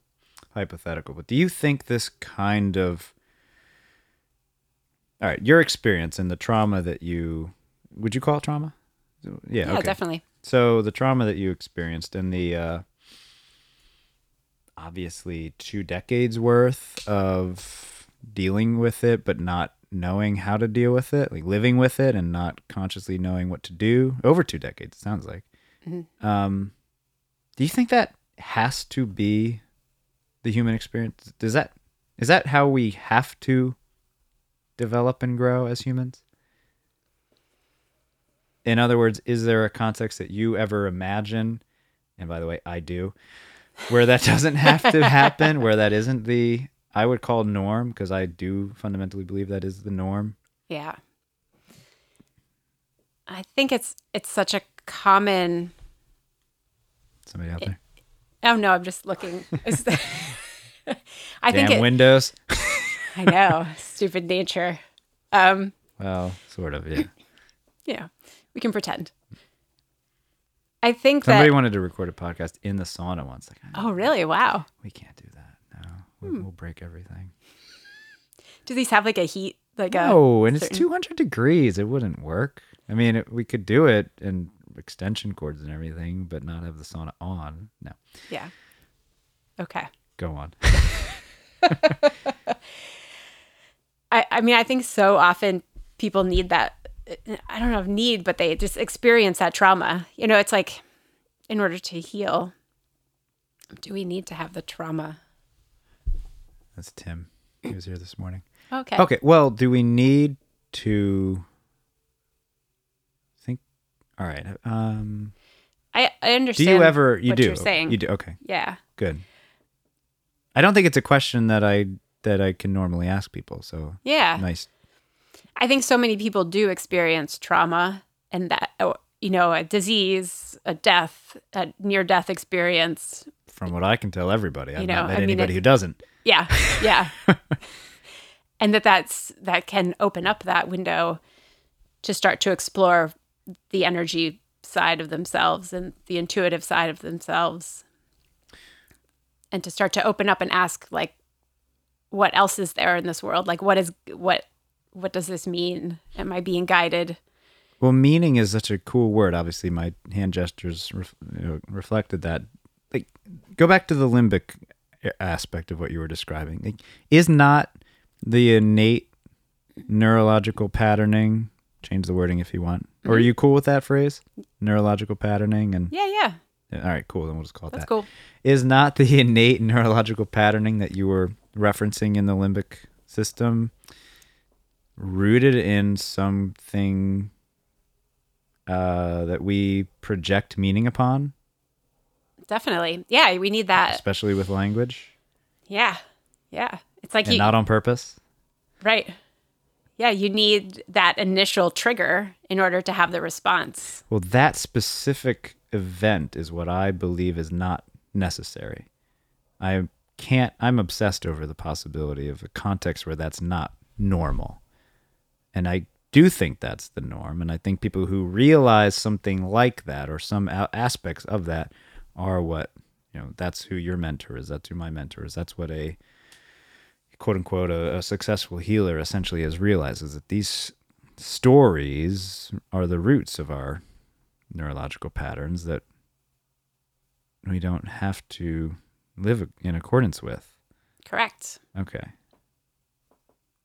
hypothetical. But do you think this kind of all right your experience and the trauma that you would you call it trauma? Yeah, Yeah, okay. definitely. So the trauma that you experienced and the uh, obviously two decades worth of dealing with it, but not knowing how to deal with it, like living with it and not consciously knowing what to do. Over two decades, it sounds like. Um, do you think that has to be the human experience? Does that is that how we have to develop and grow as humans? In other words, is there a context that you ever imagine? And by the way, I do, where that doesn't have to happen, where that isn't the I would call norm because I do fundamentally believe that is the norm. Yeah. I think it's it's such a common Somebody out there, Oh no, I'm just looking. I think it, windows. I know, stupid nature. Um, Well, sort of, yeah. yeah, we can pretend. I think Somebody that. wanted to record a podcast in the sauna once. Like, Oh really? Wow. we can't do that. No, we, Hmm. we'll break everything. Do these have like a heat? Like a No, and it's 200 degrees. It wouldn't work. I mean, it, we could do it and extension cords and everything, but not have the sauna on. No, yeah. Okay. Go on. I, I mean, I think so often people need that. I don't know if need, but they just experience that trauma. You know, it's like in order to heal, do we need to have the trauma? That's Tim. He was here this morning. Okay. Okay, well, do we need to think? All right. Um, I, I do understand. you ever? You what do. you're saying. You do. Okay, Yeah. good. I don't think it's a question that I that I can normally ask people. So Yeah. nice. I think so many people do experience trauma and that, oh, you know, a disease, a death, a near death experience. From what I can tell, everybody. I've You not know, met I mean, anybody it- who doesn't. Yeah. Yeah. and that that's, that can open up that window to start to explore the energy side of themselves and the intuitive side of themselves. And to start to open up and ask, like, what else is there in this world? Like, what is, what, what does this mean? Am I being guided? Well, meaning is such a cool word. Obviously, my hand gestures ref, you know, reflected that. Like, go back to the limbic aspect of what you were describing. Like, is not the innate neurological patterning? Change the wording if you want. Or are mm-hmm. you cool with that phrase? Neurological patterning and Yeah, yeah. All right, cool. Then we'll just call it That's that. cool. Is not the innate neurological patterning that you were referencing in the limbic system rooted in something uh, that we project meaning upon, Definitely. Yeah, we need that. especially with language, Yeah. Yeah. It's like you not on purpose? right. Yeah, you need that initial trigger in order to have the response. Well, that specific event is what I believe is not necessary. I can't, I'm obsessed over the possibility of a context where that's not normal. And I do think that's the norm. And I think people who realize something like that or some aspects of that are what, you know, that's who your mentor is. That's who my mentor is. That's what a quote unquote a, a successful healer essentially has realized is that these stories are the roots of our neurological patterns that we don't have to live in accordance with. Correct. Okay.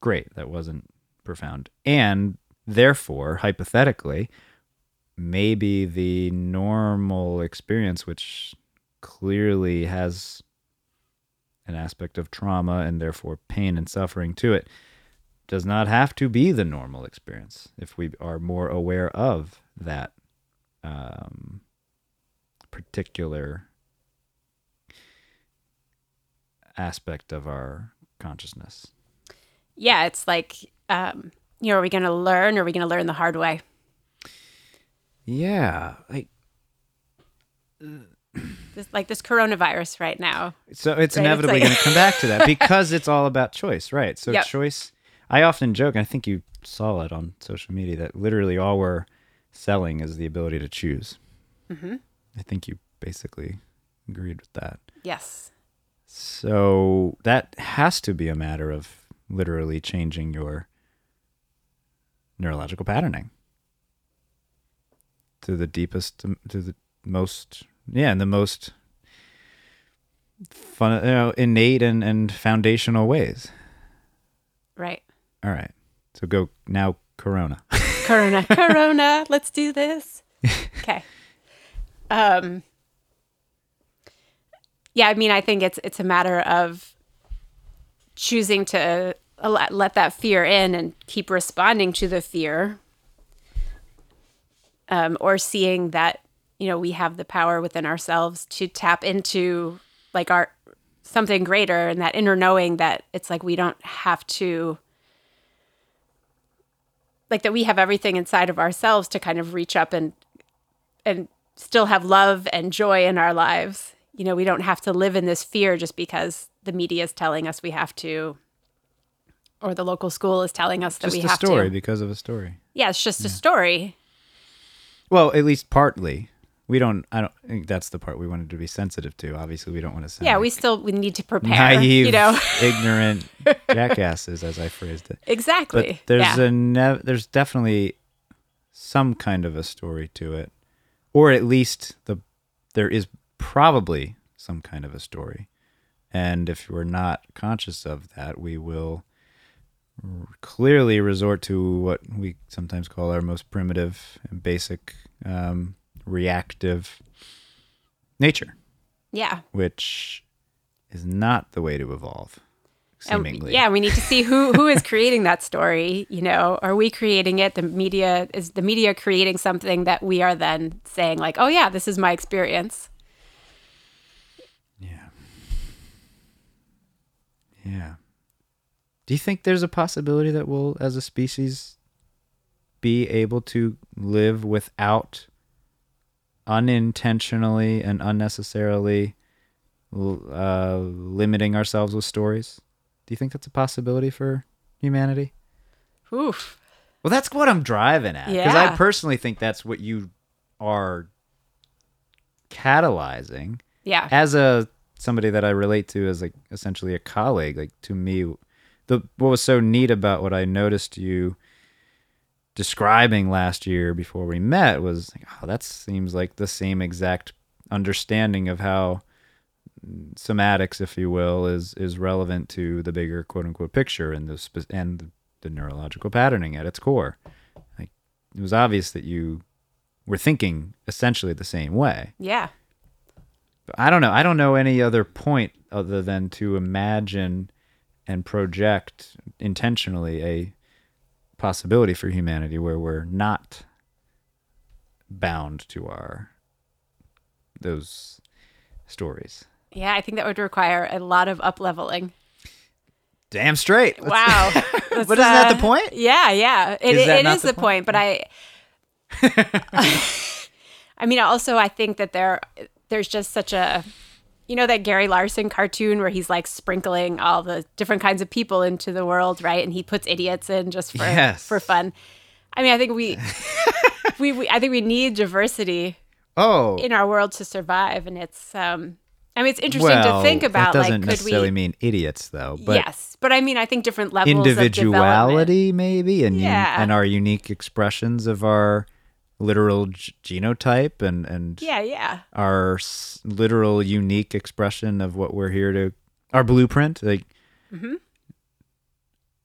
Great. That wasn't profound. And therefore, hypothetically, maybe the normal experience, which clearly has an aspect of trauma and therefore pain and suffering to it does not have to be the normal experience if we are more aware of that um, particular aspect of our consciousness. Yeah, it's like, um, you know, are we going to learn or are we going to learn the hard way? Yeah, like This, like this coronavirus right now. so it's Right, inevitably it's like- going to come back to that because it's all about choice, right? So Yep. choice. I often joke, and I think you saw it on social media that literally all we're selling is the ability to choose. hmm I think you basically agreed with that. Yes. So that has to be a matter of literally changing your neurological patterning to the deepest, to the most, yeah, in the most fun, you know, innate and, and foundational ways. Right. All right. So go now, Corona. Corona, Corona, let's do this. Okay. Um Yeah, I mean, I think it's it's a matter of choosing to let, let that fear in and keep responding to the fear. Um or seeing that, you know, we have the power within ourselves to tap into like our something greater and that inner knowing that it's like we don't have to like that we have everything inside of ourselves to kind of reach up and and still have love and joy in our lives. You know, we don't have to live in this fear just because the media is telling us we have to or the local school is telling us that Just we a have story to. because of a story. Yeah, it's just a story. Well, at least partly. We don't. I don't think that's the part we wanted to be sensitive to. Obviously, we don't want to sound Yeah, like we still we need to prepare, naive, you know. ignorant jackasses, as I phrased it. exactly. But there's yeah. a ne- there's definitely some kind of a story to it, or at least the there is probably some kind of a story, and if we're not conscious of that, we will r- clearly resort to what we sometimes call our most primitive and basic um, reactive nature, yeah. which is not the way to evolve. And, Seemingly, yeah, we need to see who who is creating that story. You know, are we creating it? The media is the media creating something that we are then saying like, oh yeah, this is my experience. Yeah. Yeah. Do you think there's a possibility that we'll, as a species, be able to live without unintentionally and unnecessarily uh, limiting ourselves with stories? Do you think that's a possibility for humanity? Oof. Well, that's what I'm driving at. Because I personally think that's what you are catalyzing Yeah. as a somebody that I relate to as like essentially a colleague, like to me, the what was so neat about what I noticed you describing last year before we met was like, oh, that seems like the same exact understanding of how somatics, if you will, is is relevant to the bigger quote unquote picture and the spe- and the, the neurological patterning at its core. Like it was obvious that you were thinking essentially the same way. Yeah. But I don't know. I don't know any other point other than to imagine and project intentionally a possibility for humanity where we're not bound to our those stories. Yeah, I think that would require a lot of up leveling. Damn straight. Let's- Wow. but isn't that the uh, point? Yeah, yeah. It, Is it not the the point, but I I mean also I think that there there's just such a you know that Gary Larson cartoon where he's like sprinkling all the different kinds of people into the world, right? And he puts idiots in just for Yes. for fun. I mean, I think we, we we I think we need diversity Oh, in our world to survive and it's um I mean, it's interesting well, to think about That doesn't like could necessarily we mean idiots, though. But yes, but I mean, I think different levels of individuality, maybe, and un- Yeah. and our unique expressions of our literal g- genotype, and and Yeah, yeah. our s- literal unique expression of what we're here to our blueprint like Mhm.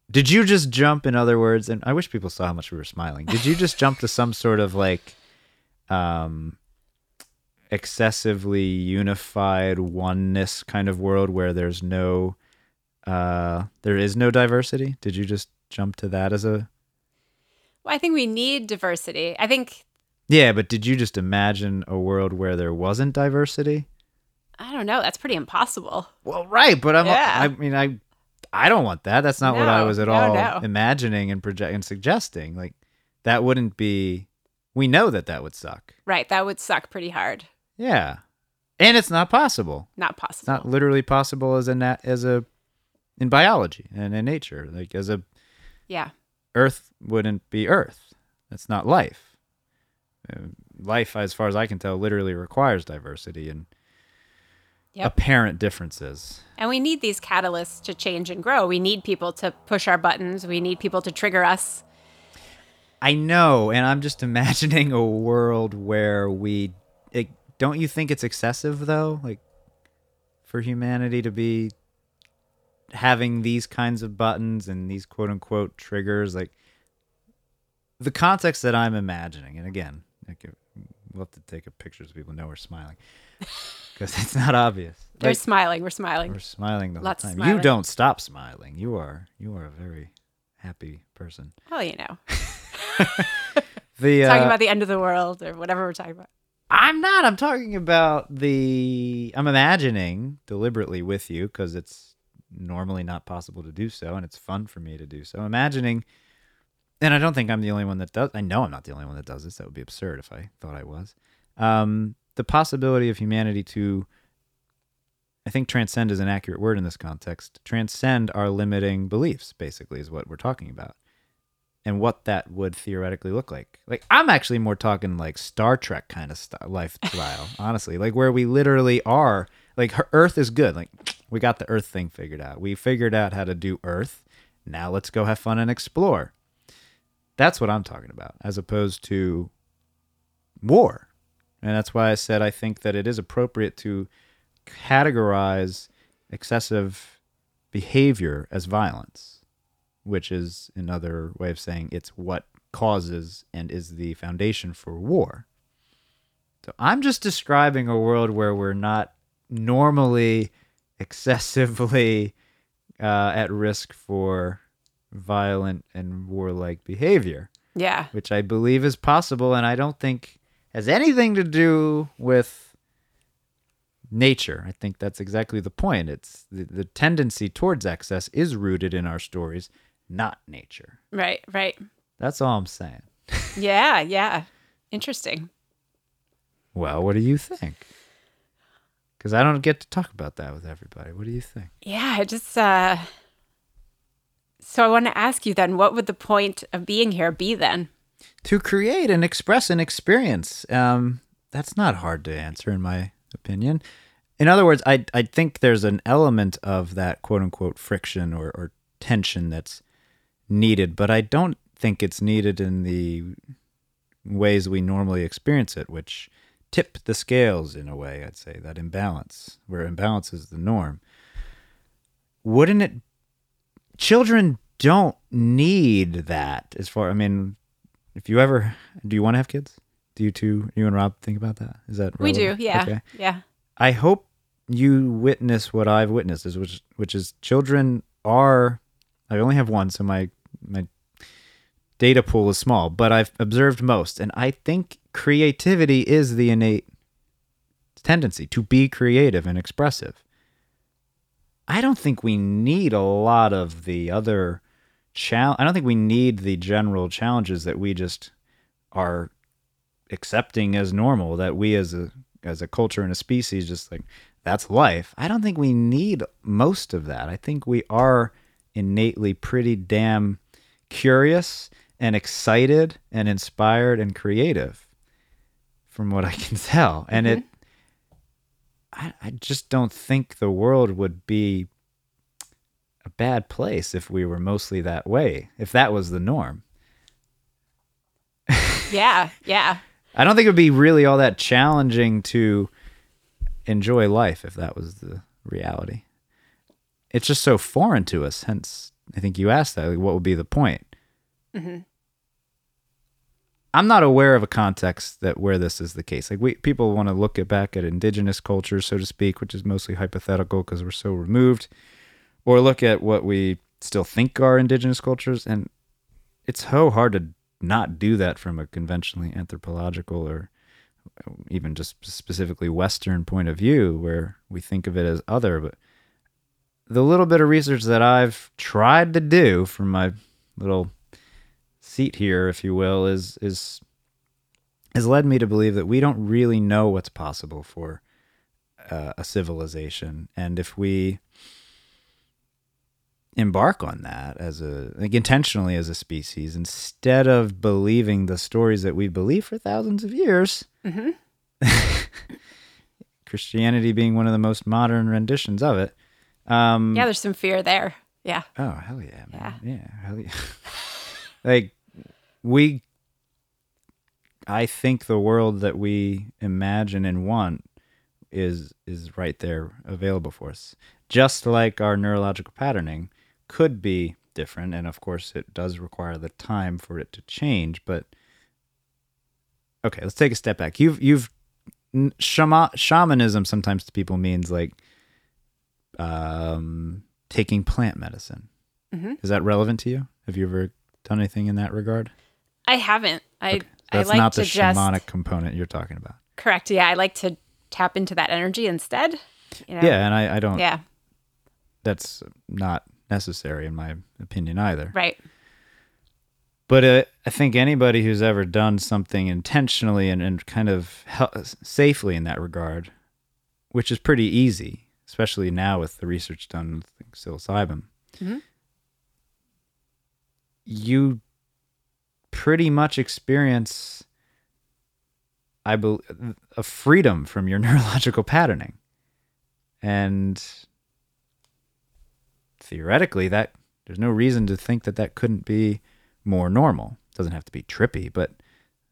did you just jump in other words and i wish people saw how much we were smiling did you just jump to some sort of like um excessively unified oneness kind of world where there's no uh there is no diversity? Did you just jump to that as a Well, I think we need diversity. I think Yeah, but did you just imagine a world where there wasn't diversity? I don't know. That's pretty impossible. Well, right, but I'm Yeah. I mean I I don't want that. That's not what I was at no, all no. imagining and project and suggesting. Like that wouldn't be we know that that would suck. Right. That would suck pretty hard. Yeah. And it's not possible. Not It's possible. not literally possible as a nat- as a in biology and in nature. Like as a yeah. Earth wouldn't be Earth. That's not life. Uh, life, as far as I can tell, literally requires diversity and Yep. apparent differences. And we need these catalysts to change and grow. We need people to push our buttons. We need people to trigger us. I know, and I'm just imagining a world where we. It, don't you think it's excessive though, like for humanity to be having these kinds of buttons and these quote unquote triggers, like the context that I'm imagining, and again, like, we'll have to take a picture so people know we're smiling because it's not obvious. They're Like, smiling. We're smiling. we're smiling the Lots whole time. You don't stop smiling. You are you are a very happy person. Well, you know, The talking uh, about the end of the world or whatever we're talking about. I'm not. I'm talking about the. I'm imagining deliberately with you because it's normally not possible to do so, and it's fun for me to do so. Imagining, and I don't think I'm the only one that does. I know I'm not the only one that does this. That would be absurd if I thought I was. Um, the possibility of humanity to, I think, transcend is an accurate word in this context. Transcend our limiting beliefs, basically, is what we're talking about and what that would theoretically look like. Like I'm actually more talking like Star Trek kind of st- lifestyle, honestly. Like where we literally are like her- Earth is good. Like we got the Earth thing figured out. We figured out how to do Earth. Now let's go have fun and explore. That's what I'm talking about, as opposed to war. And that's why I said I think that it is appropriate to categorize excessive behavior as violence which is another way of saying it's what causes and is the foundation for war. So I'm just describing a world where we're not normally excessively uh, at risk for violent and warlike behavior, Yeah. which I believe is possible and I don't think has anything to do with nature. I think that's exactly the point. It's the, the tendency towards excess is rooted in our stories, not nature. Right. Right. That's all I'm saying. Yeah. Yeah. Interesting. Well, what do you think? Because I don't get to talk about that with everybody. What do you think? Yeah. I just, uh, so I want to ask you then, what would the point of being here be then? To create and express an experience. Um, that's not hard to answer, in my opinion. In other words, I I think there's an element of that quote unquote friction or, or tension that's needed, but I don't think it's needed in the ways we normally experience it, which tip the scales in a way, I'd say, that imbalance, where imbalance is the norm. Wouldn't it children don't need that as far I mean, if you ever do you want to have kids? Do you two you and Rob think about that? Is that We do. Yeah. Okay. Yeah. I hope you witness what I've witnessed, is which which is children are. I only have one, so my my data pool is small, but I've observed most, and I think creativity is the innate tendency to be creative and expressive. I don't think we need a lot of the other chal- I don't think we need the general challenges that we just are accepting as normal that we as a as a culture and a species just like that's life. I don't think we need most of that. I think we are innately pretty damn curious and excited and inspired and creative from what I can tell. And it mm-hmm. I, I just don't think the world would be a bad place if we were mostly that way, if that was the norm. Yeah. Yeah. I don't think it would be really all that challenging to enjoy life if that was the reality. It's just so foreign to us. Hence, I think you asked that. Like, what would be the point? Mm-hmm. I'm not aware of a context that where this is the case. Like we people want to look at back at indigenous cultures, so to speak, which is mostly hypothetical because we're so removed, or look at what we still think are indigenous cultures, and it's so hard to not do that from a conventionally anthropological or uh, even just specifically Western point of view, where we think of it as other. But the little bit of research that I've tried to do from my little seat here, if you will, is is has led me to believe that we don't really know what's possible for uh, a civilization, and if we embark on that as a like intentionally as a species instead of believing the stories that we believe for thousands of years Mm-hmm. christianity being one of the most modern renditions of it um Yeah, there's some fear there. Yeah. oh hell yeah man yeah, hell yeah like we i think the world that we imagine and want is is right there available for us. Just like our neurological patterning could be different and of course it does require the time for it to change but okay let's take a step back. You've you've shama, shamanism sometimes to people means like um taking plant medicine. Mhm. is that relevant to you? Have you ever done anything in that regard I haven't. I Okay. I that's like not the just shamanic component you're talking about correct. Yeah, I like to tap into that energy instead. You know? yeah and i, I don't Yeah. that's not necessary in my opinion either Right. But uh, I think anybody who's ever done something intentionally and, and kind of hel- safely in that regard, which is pretty easy, especially now with the research done with psilocybin, Mhm. you pretty much experience, I bel a freedom from your neurological patterning, and theoretically, that there's no reason to think that that couldn't be more normal. It doesn't have to be trippy, but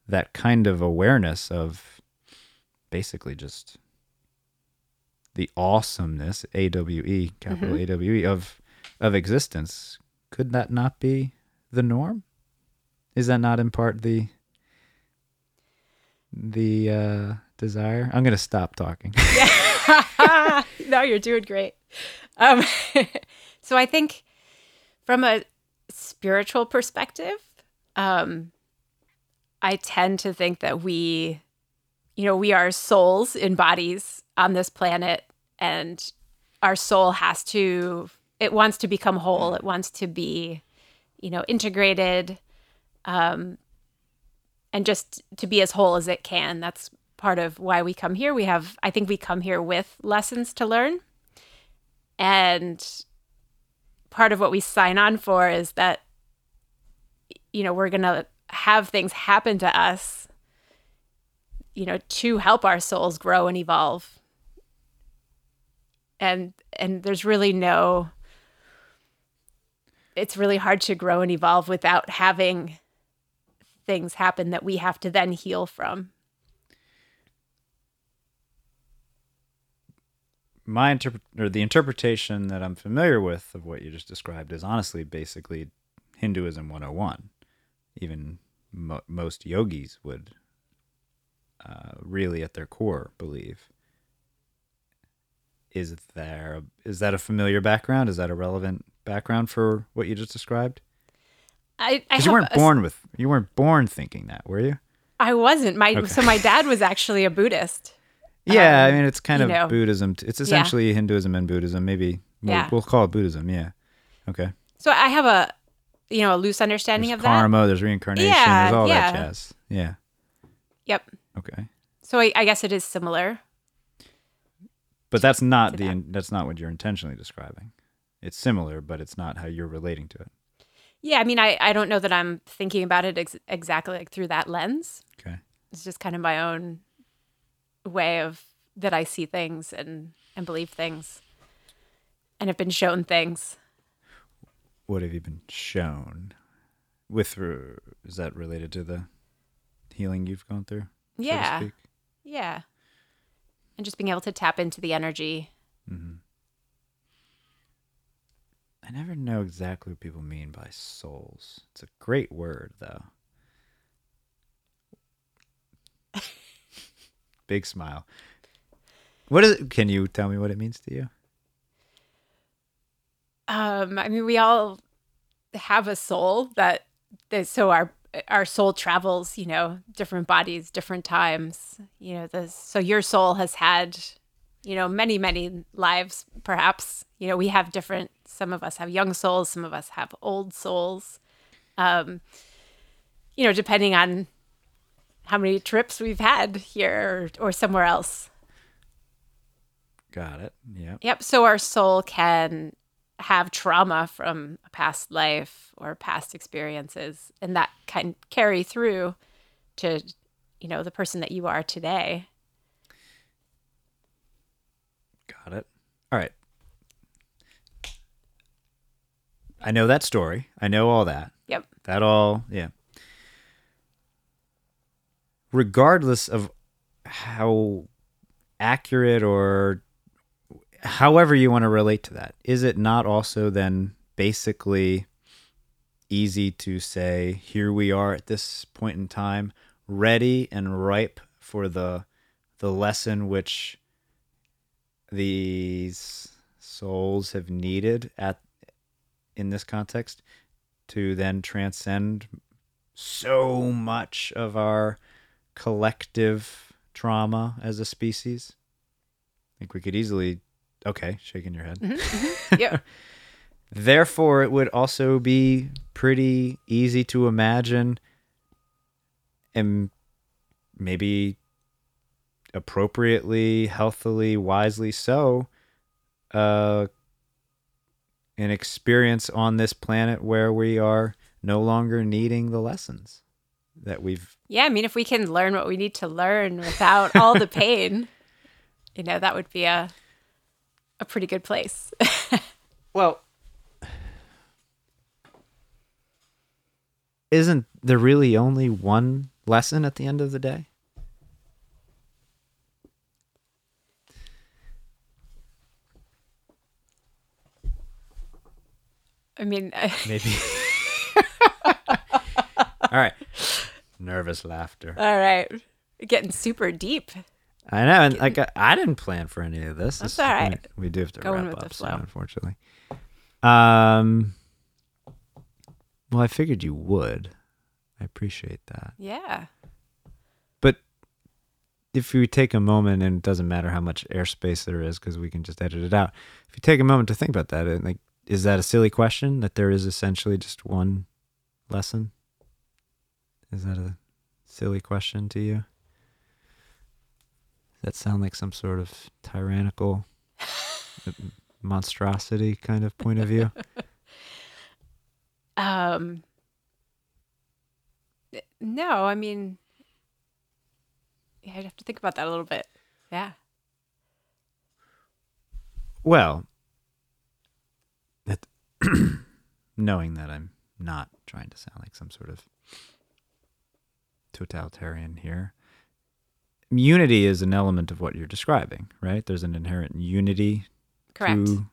that kind of awareness of basically just the awesomeness, A W E, capital mm-hmm. A W E of of existence. Could that not be the norm? Is that not in part the the uh desire? I'm gonna stop talking. no, you're doing great. Um, so I think from a spiritual perspective, um, I tend to think that we, you know, we are souls in bodies on this planet, and our soul has to, it wants to become whole. It wants to be, you know, integrated, um, and just to be as whole as it can. That's part of why we come here. We have, I think we come here with lessons to learn. And part of what we sign on for is that, you know, we're going to have things happen to us, you know, to help our souls grow and evolve. And, and there's really no, it's really hard to grow and evolve without having things happen that we have to then heal from. my interpret or the interpretation that I'm familiar with of what you just described is honestly basically Hinduism 101. Even mo- most yogis would uh, really, at their core, believe. Is there is that a familiar background? Is that a relevant background for what you just described? I, I you weren't a- born with you weren't born thinking that, were you? I wasn't. My Okay. so my dad was actually a Buddhist. Yeah, I Um, mean it's kind of know. Buddhism. It's essentially Hinduism and Buddhism. Maybe we'll, Yeah. we'll call it Buddhism. Yeah. Okay. So I have a you know a loose understanding There's of that. karma, there's reincarnation, Yeah, there's all yeah. that jazz. Yeah. Yep. Okay. So I, I guess it is similar. But that's not the that. that's not what you're intentionally describing. It's similar, but it's not how you're relating to it. Yeah, I mean, I, I don't know that I'm thinking about it ex- exactly like through that lens. Okay. It's just kind of my own way of that I see things and and believe things, and have been shown things. What have you been shown? With uh, is that related to the healing you've gone through? so to Yeah, speak? yeah, and just being able to tap into the energy. I never know exactly what people mean by souls. It's a great word, though. Big smile. What is it? Can you tell me what it means to you? Um, I mean, we all have a soul that, that so our our soul travels, you know, different bodies, different times. You know, this so your soul has had you know, many many lives. Perhaps you know we have different. Some of us have young souls. Some of us have old souls. Um, you know, depending on how many trips we've had here or, or somewhere else. Got it. Yeah. Yep. So our soul can have trauma from a past life or past experiences, and that can carry through to, you know, the person that you are today. Got it. All right. I know that story. I know all that. Yep. That all, yeah. Regardless of how accurate or however you want to relate to that, is it not also then basically easy to say, here we are at this point in time, ready and ripe for the the lesson which these souls have needed at in this context to then transcend so much of our collective trauma as a species. I think we could easily okay, shaking your head. Mm-hmm, Yep. Therefore, it would also be pretty easy to imagine and maybe appropriately, healthily, wisely so, uh, an experience on this planet where we are no longer needing the lessons that we've. yeah. I mean, if we can learn what we need to learn without all the pain, you know, that would be a a pretty good place. Well, isn't there really only one lesson at the end of the day? I mean, Maybe. All right. Nervous laughter. all right, getting super deep. I know, and like I, I didn't plan for any of this. That's This- all right. We, we do have to Going wrap up flow. unfortunately. Um. Well, I figured you would. I appreciate that. Yeah. But if you take a moment, and it doesn't matter how much airspace there is, because we can just edit it out. If you take a moment to think about that, and like, is that a silly question? That there is essentially just one lesson? Is that a silly question to you? Does that sound like some sort of tyrannical monstrosity kind of point of view? Um. No, I mean, yeah, I'd have to think about that a little bit. Yeah. Well, knowing that I'm not trying to sound like some sort of totalitarian here, unity is an element of what you're describing, right? There's an inherent unity Correct. to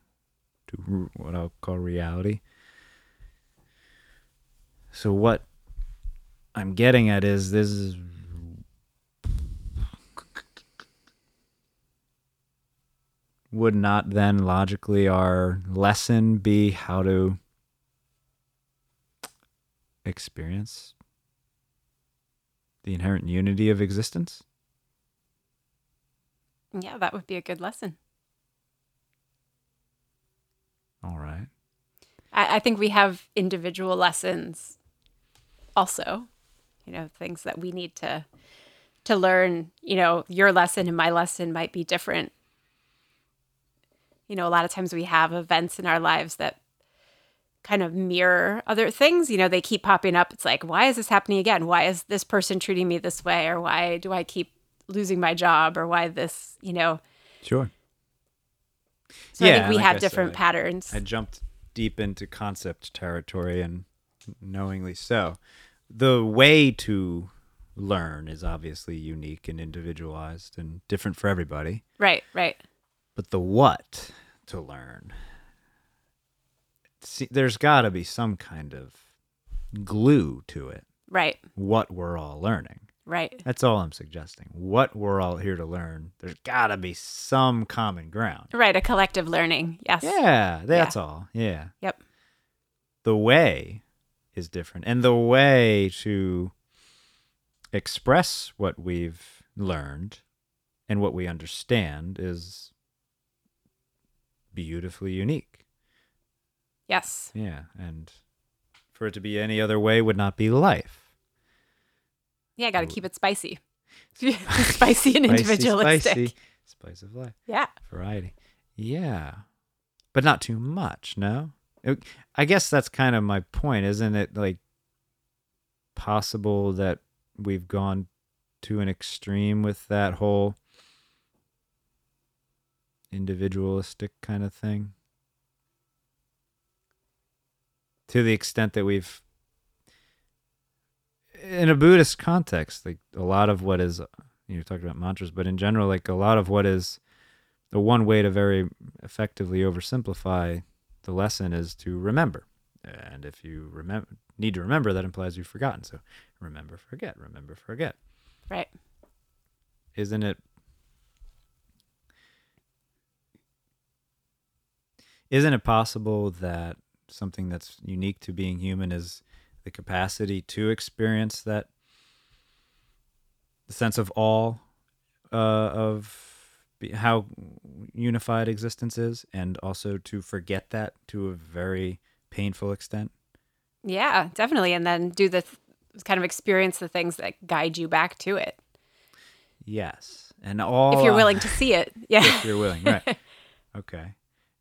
to what I'll call reality. So what I'm getting at is this is would not then logically our lesson be how to experience the inherent unity of existence? Yeah, that would be a good lesson. All right. I, I think we have individual lessons also, you know, things that we need to to learn, you know, your lesson and my lesson might be different. You know, a lot of times we have events in our lives that kind of mirror other things. You know, they keep popping up. It's like, why is this happening again? Why is this person treating me this way? Or why do I keep losing my job? Or why this, you know? Sure. So I Yeah, think we like have I different said, patterns. I jumped deep into concept territory and knowingly so. The way to learn is obviously unique and individualized and different for everybody. right, right. But the what to learn, see, there's got to be some kind of glue to it, Right. what we're all learning. Right. That's all I'm suggesting. What we're all here to learn, there's got to be some common ground. Right. A collective learning. Yes. Yeah, that's all. Yeah. Yep. The way is different. And the way to express what we've learned and what we understand is beautifully unique. Yes. Yeah. And for it to be any other way would not be life. Yeah. Got to keep it spicy. spicy and individualistic. Spicy, spice of life. Yeah. Variety. Yeah. But not too much, no? It- I guess that's kind of my point, isn't it? Like possible that we've gone to an extreme with that whole individualistic kind of thing? To the extent that we've in a Buddhist context, like a lot of what is you talked about mantras, but in general, like a lot of what is the one way to very effectively oversimplify the lesson is to remember. And if you remember need to remember, that implies you've forgotten. So remember, forget, remember, forget. Right. Isn't it isn't it possible that something that's unique to being human is the capacity to experience that the sense of awe uh, of how unified existence is and also to forget that to a very painful extent Yeah, definitely. And then do the th- kind of experience the things that guide you back to it. yes and all if you're willing to see it. Yeah. if you're willing, right? Okay.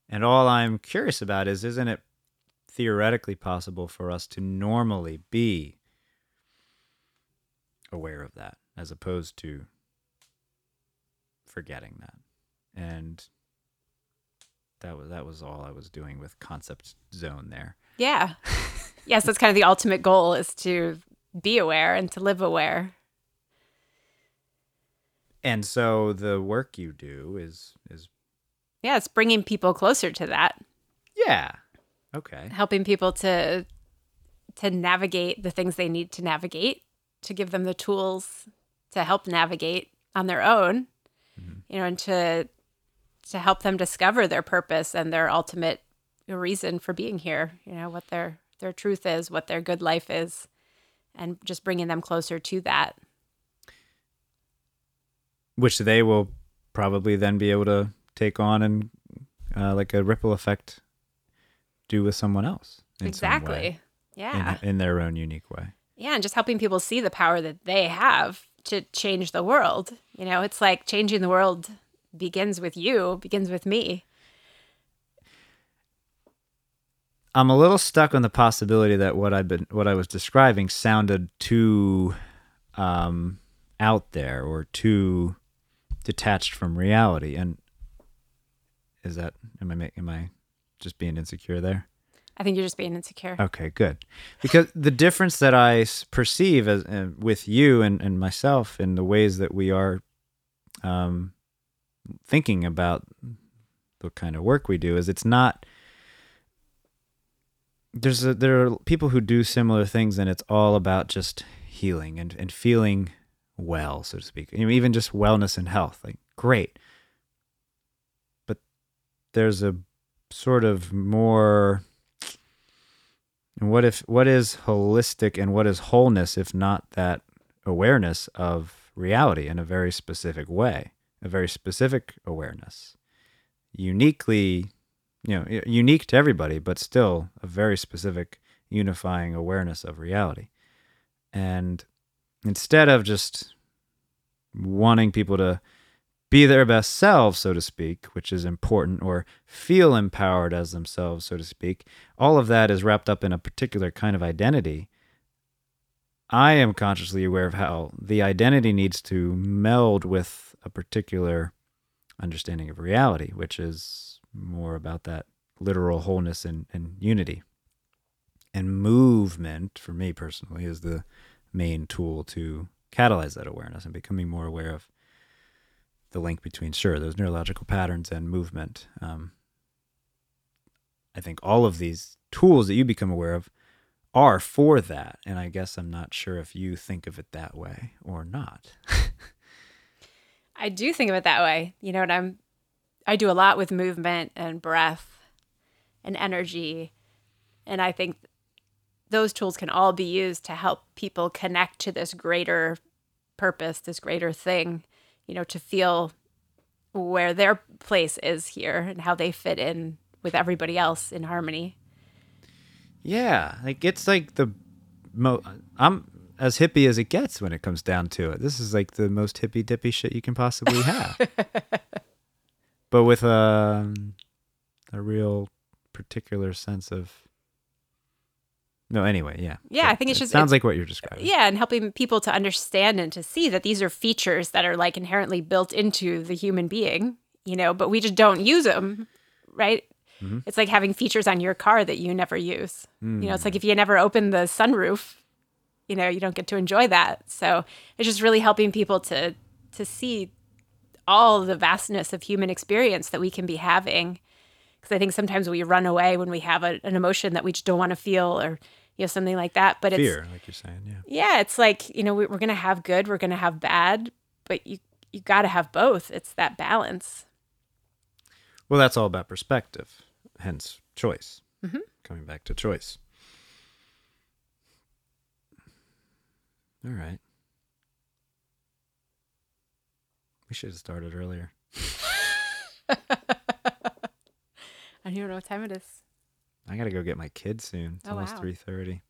And all I'm curious about is isn't it theoretically possible for us to normally be aware of that as opposed to forgetting that? And that was that was all I was doing with concept zone there. Yeah. yes, that's kind of the ultimate goal is to be aware and to live aware. And so the work you do is is Yeah, it's bringing people closer to that, yeah. Okay. helping people to to navigate the things they need to navigate, to give them the tools to help navigate on their own. Mm-hmm. You know, and to to help them discover their purpose and their ultimate reason for being here, you know, what their their truth is, what their good life is, and just bringing them closer to that. which they will probably then be able to take on and uh, like a ripple effect do with someone else some way, exactly. Yeah. in, in their own unique way Yeah, and just helping people see the power that they have to change the world. You know, it's like changing the world begins with you, begins with me. i'm a little stuck on the possibility that what i've been what i was describing sounded too um out there or too detached from reality and is that am i am i just being insecure there I think you're just being insecure. Okay, good. Because the difference that I perceive as uh, with you and, and myself in the ways that we are um, thinking about the kind of work we do is it's not. There's a, there are people who do similar things and it's all about just healing and, and feeling well, so to speak. Even just wellness and health, like great. There's a sort of more and what if what is holistic and what is wholeness if not that awareness of reality in a very specific way, a very specific awareness, uniquely, you know, unique to everybody, but still a very specific unifying awareness of reality. And instead of just wanting people to be their best selves, so to speak, which is important, or feel empowered as themselves, so to speak, all of that is wrapped up in a particular kind of identity. I am consciously aware of how the identity needs to meld with a particular understanding of reality, which is more about that literal wholeness and, and unity. And movement, for me personally, is the main tool to catalyze that awareness and becoming more aware of the link between sure those neurological patterns and movement. Um, I think all of these tools that you become aware of are for that. And I guess I'm not sure if you think of it that way or not. I do think of it that way. You know, and I'm I do a lot with movement and breath and energy. And I think those tools can all be used to help people connect to this greater purpose, this greater thing, you know, to feel where their place is here and how they fit in with everybody else in harmony. Yeah, like it's like the mo I'm as hippie as it gets when it comes down to it. This is like the most hippy dippy shit you can possibly have. but with a a real particular sense of no anyway yeah Yeah, I think it's It just- sounds it's- like what you're describing Yeah, and helping people to understand and to see that these are features that are like inherently built into the human being, you know, but we just don't use them, right? Mhm. It's like having features on your car that you never use. You know, Mm. it's like if you never open the sunroof, you know, you don't get to enjoy that. So it's just really helping people to to see all the vastness of human experience that we can be having. Because I think sometimes we run away when we have a, an emotion that we just don't want to feel, or you know, something like that. But it's fear like you're saying yeah yeah, it's like you know we, we're gonna have good, we're gonna have bad, but you you got to have both. It's that balance. well that's all about perspective hence choice Mhm. coming back to choice all right we should have started earlier I don't even know what time it is. I gotta go get my kid soon. It's Oh, almost wow. three thirty.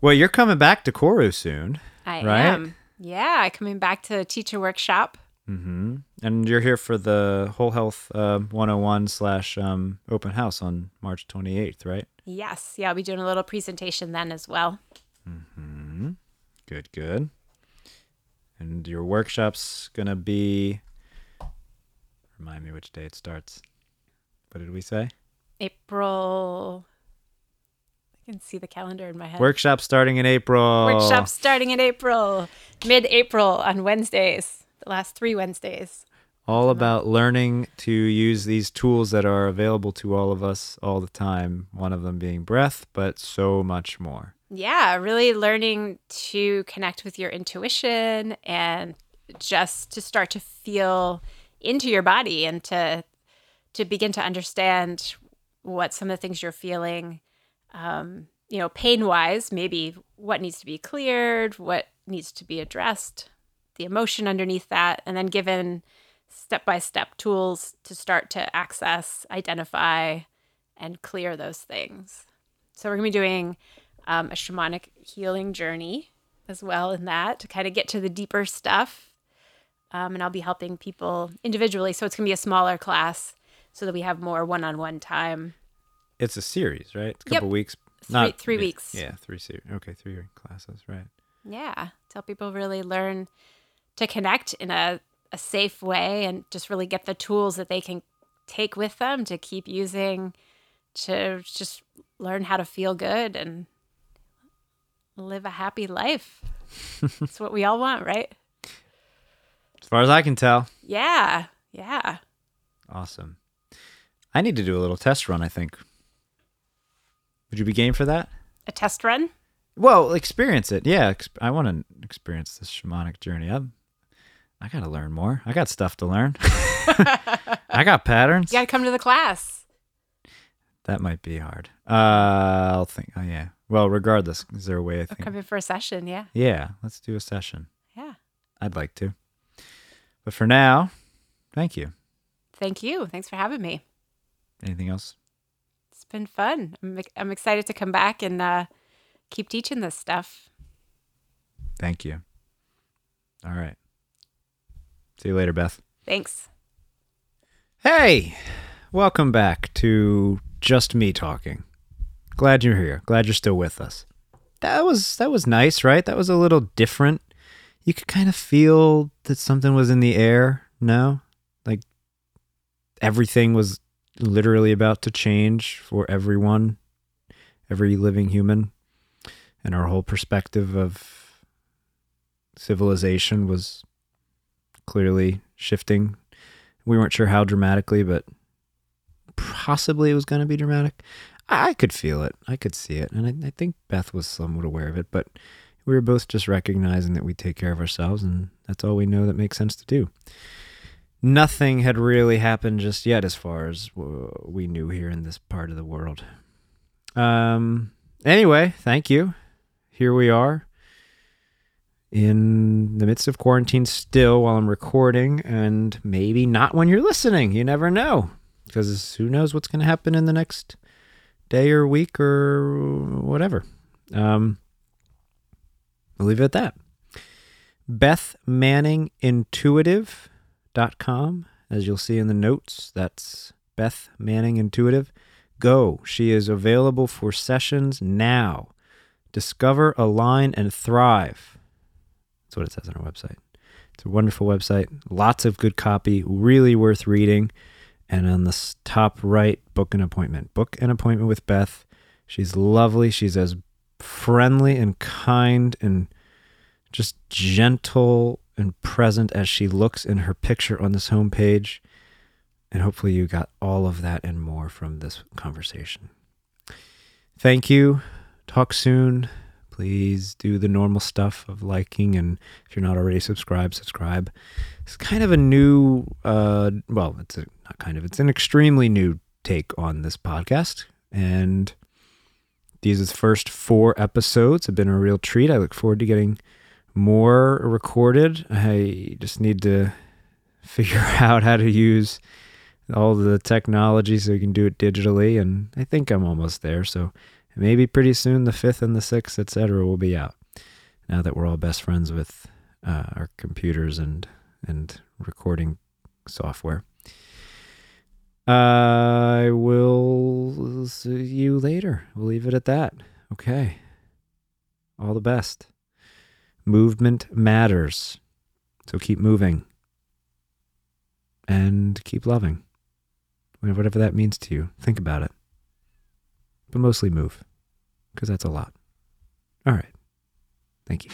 Well, you're coming back to Koru soon. I Right? am. Yeah, coming back to teach a workshop. Mm-hmm. And you're here for the Whole Health uh, 101 slash um, open house on March 28th, right? Yes, yeah, I'll be doing a little presentation then as well. Mm-hmm. Good, good. And your workshop's gonna be. Remind me which day it starts. What did we say? April. I can see the calendar in my head. Workshop starting in April. Workshop starting in April, mid-April on Wednesdays. The last three Wednesdays. all about learning to use these tools that are available to all of us all the time. One of them being breath, but so much more. Yeah, really learning to connect with your intuition and just to start to feel into your body and to to begin to understand what some of the things you're feeling um, you know pain wise maybe what needs to be cleared what needs to be addressed the emotion underneath that and then given step by step tools to start to access identify and clear those things so we're going to be doing um, a shamanic healing journey as well in that to kind of get to the deeper stuff. Um, and I'll be helping people individually. So it's going to be a smaller class so that we have more one on one time. It's a series, right? It's a Yep. couple weeks. Three- three weeks. Yeah, three series. Okay, three classes, right? Yeah. To help people really learn to connect in a, a safe way and just really get the tools that they can take with them to keep using to just learn how to feel good and live a happy life. It's what we all want, right? As far as I can tell, Yeah. Yeah. awesome. I need to do a little test run. I think. Would you be game for that? A test run? Well, experience it. Yeah, ex- I want to experience this shamanic journey. I'm, I got to learn more. I got stuff to learn. I got patterns. You got to come to the class. That might be hard. Uh, I'll think. Oh yeah. Well, regardless, is there a way I think? come in for a session. Yeah. Yeah, let's do a session. Yeah. I'd like to. But for now, thank you. Thank you. Thanks for having me. Anything else? It's been fun. I'm, I'm excited to come back and uh, keep teaching this stuff. Thank you. All right. See you later, Beth. Thanks. Hey, welcome back to Just Me Talking. Glad you're here. Glad you're still with us. That was that was nice, right? That was a little different. You could kind of feel that something was in the air, no? Like everything was literally about to change for everyone, every living human. And our whole perspective of civilization was clearly shifting we weren't sure how dramatically, but possibly it was going to be dramatic. I, could feel it. I could see it. And I, I think Beth was somewhat aware of it, but we were both just recognizing that we take care of ourselves and that's all we know that makes sense to do. Nothing had really happened just yet as far as we knew here in this part of the world. Um anyway, thank you. Here we are in the midst of quarantine still while I'm recording, and maybe not when you're listening. You never know, because who knows what's going to happen in the next day or week or whatever. Um, I'll leave it at that. Beth Manning Intuitive.com, as you'll see in the notes. That's Beth Manning Intuitive. Go. She is available for sessions now. Discover, align, and thrive. That's what it says on our website. It's a wonderful website. Lots of good copy, really worth reading. And on the top right, book an appointment. Book an appointment with Beth. She's lovely. She's as friendly and kind and just gentle and present as she looks in her picture on this homepage. And hopefully, you got all of that and more from this conversation. Thank you. Talk soon please do the normal stuff of liking and if you're not already subscribed subscribe it's kind of a new uh well it's a, not kind of it's an extremely new take on this podcast and these first four episodes have been a real treat i look forward to getting more recorded i just need to figure out how to use all the technology so you can do it digitally and i think i'm almost there so maybe pretty soon the fifth and the sixth, etc., will be out. Now that we're all best friends with uh, our computers and and recording software. I will see you later. We'll leave it at that. Okay. All the best. Movement matters. So keep moving. And keep loving. Whatever that means to you. Think about it but mostly move because that's a lot. All right. Thank you.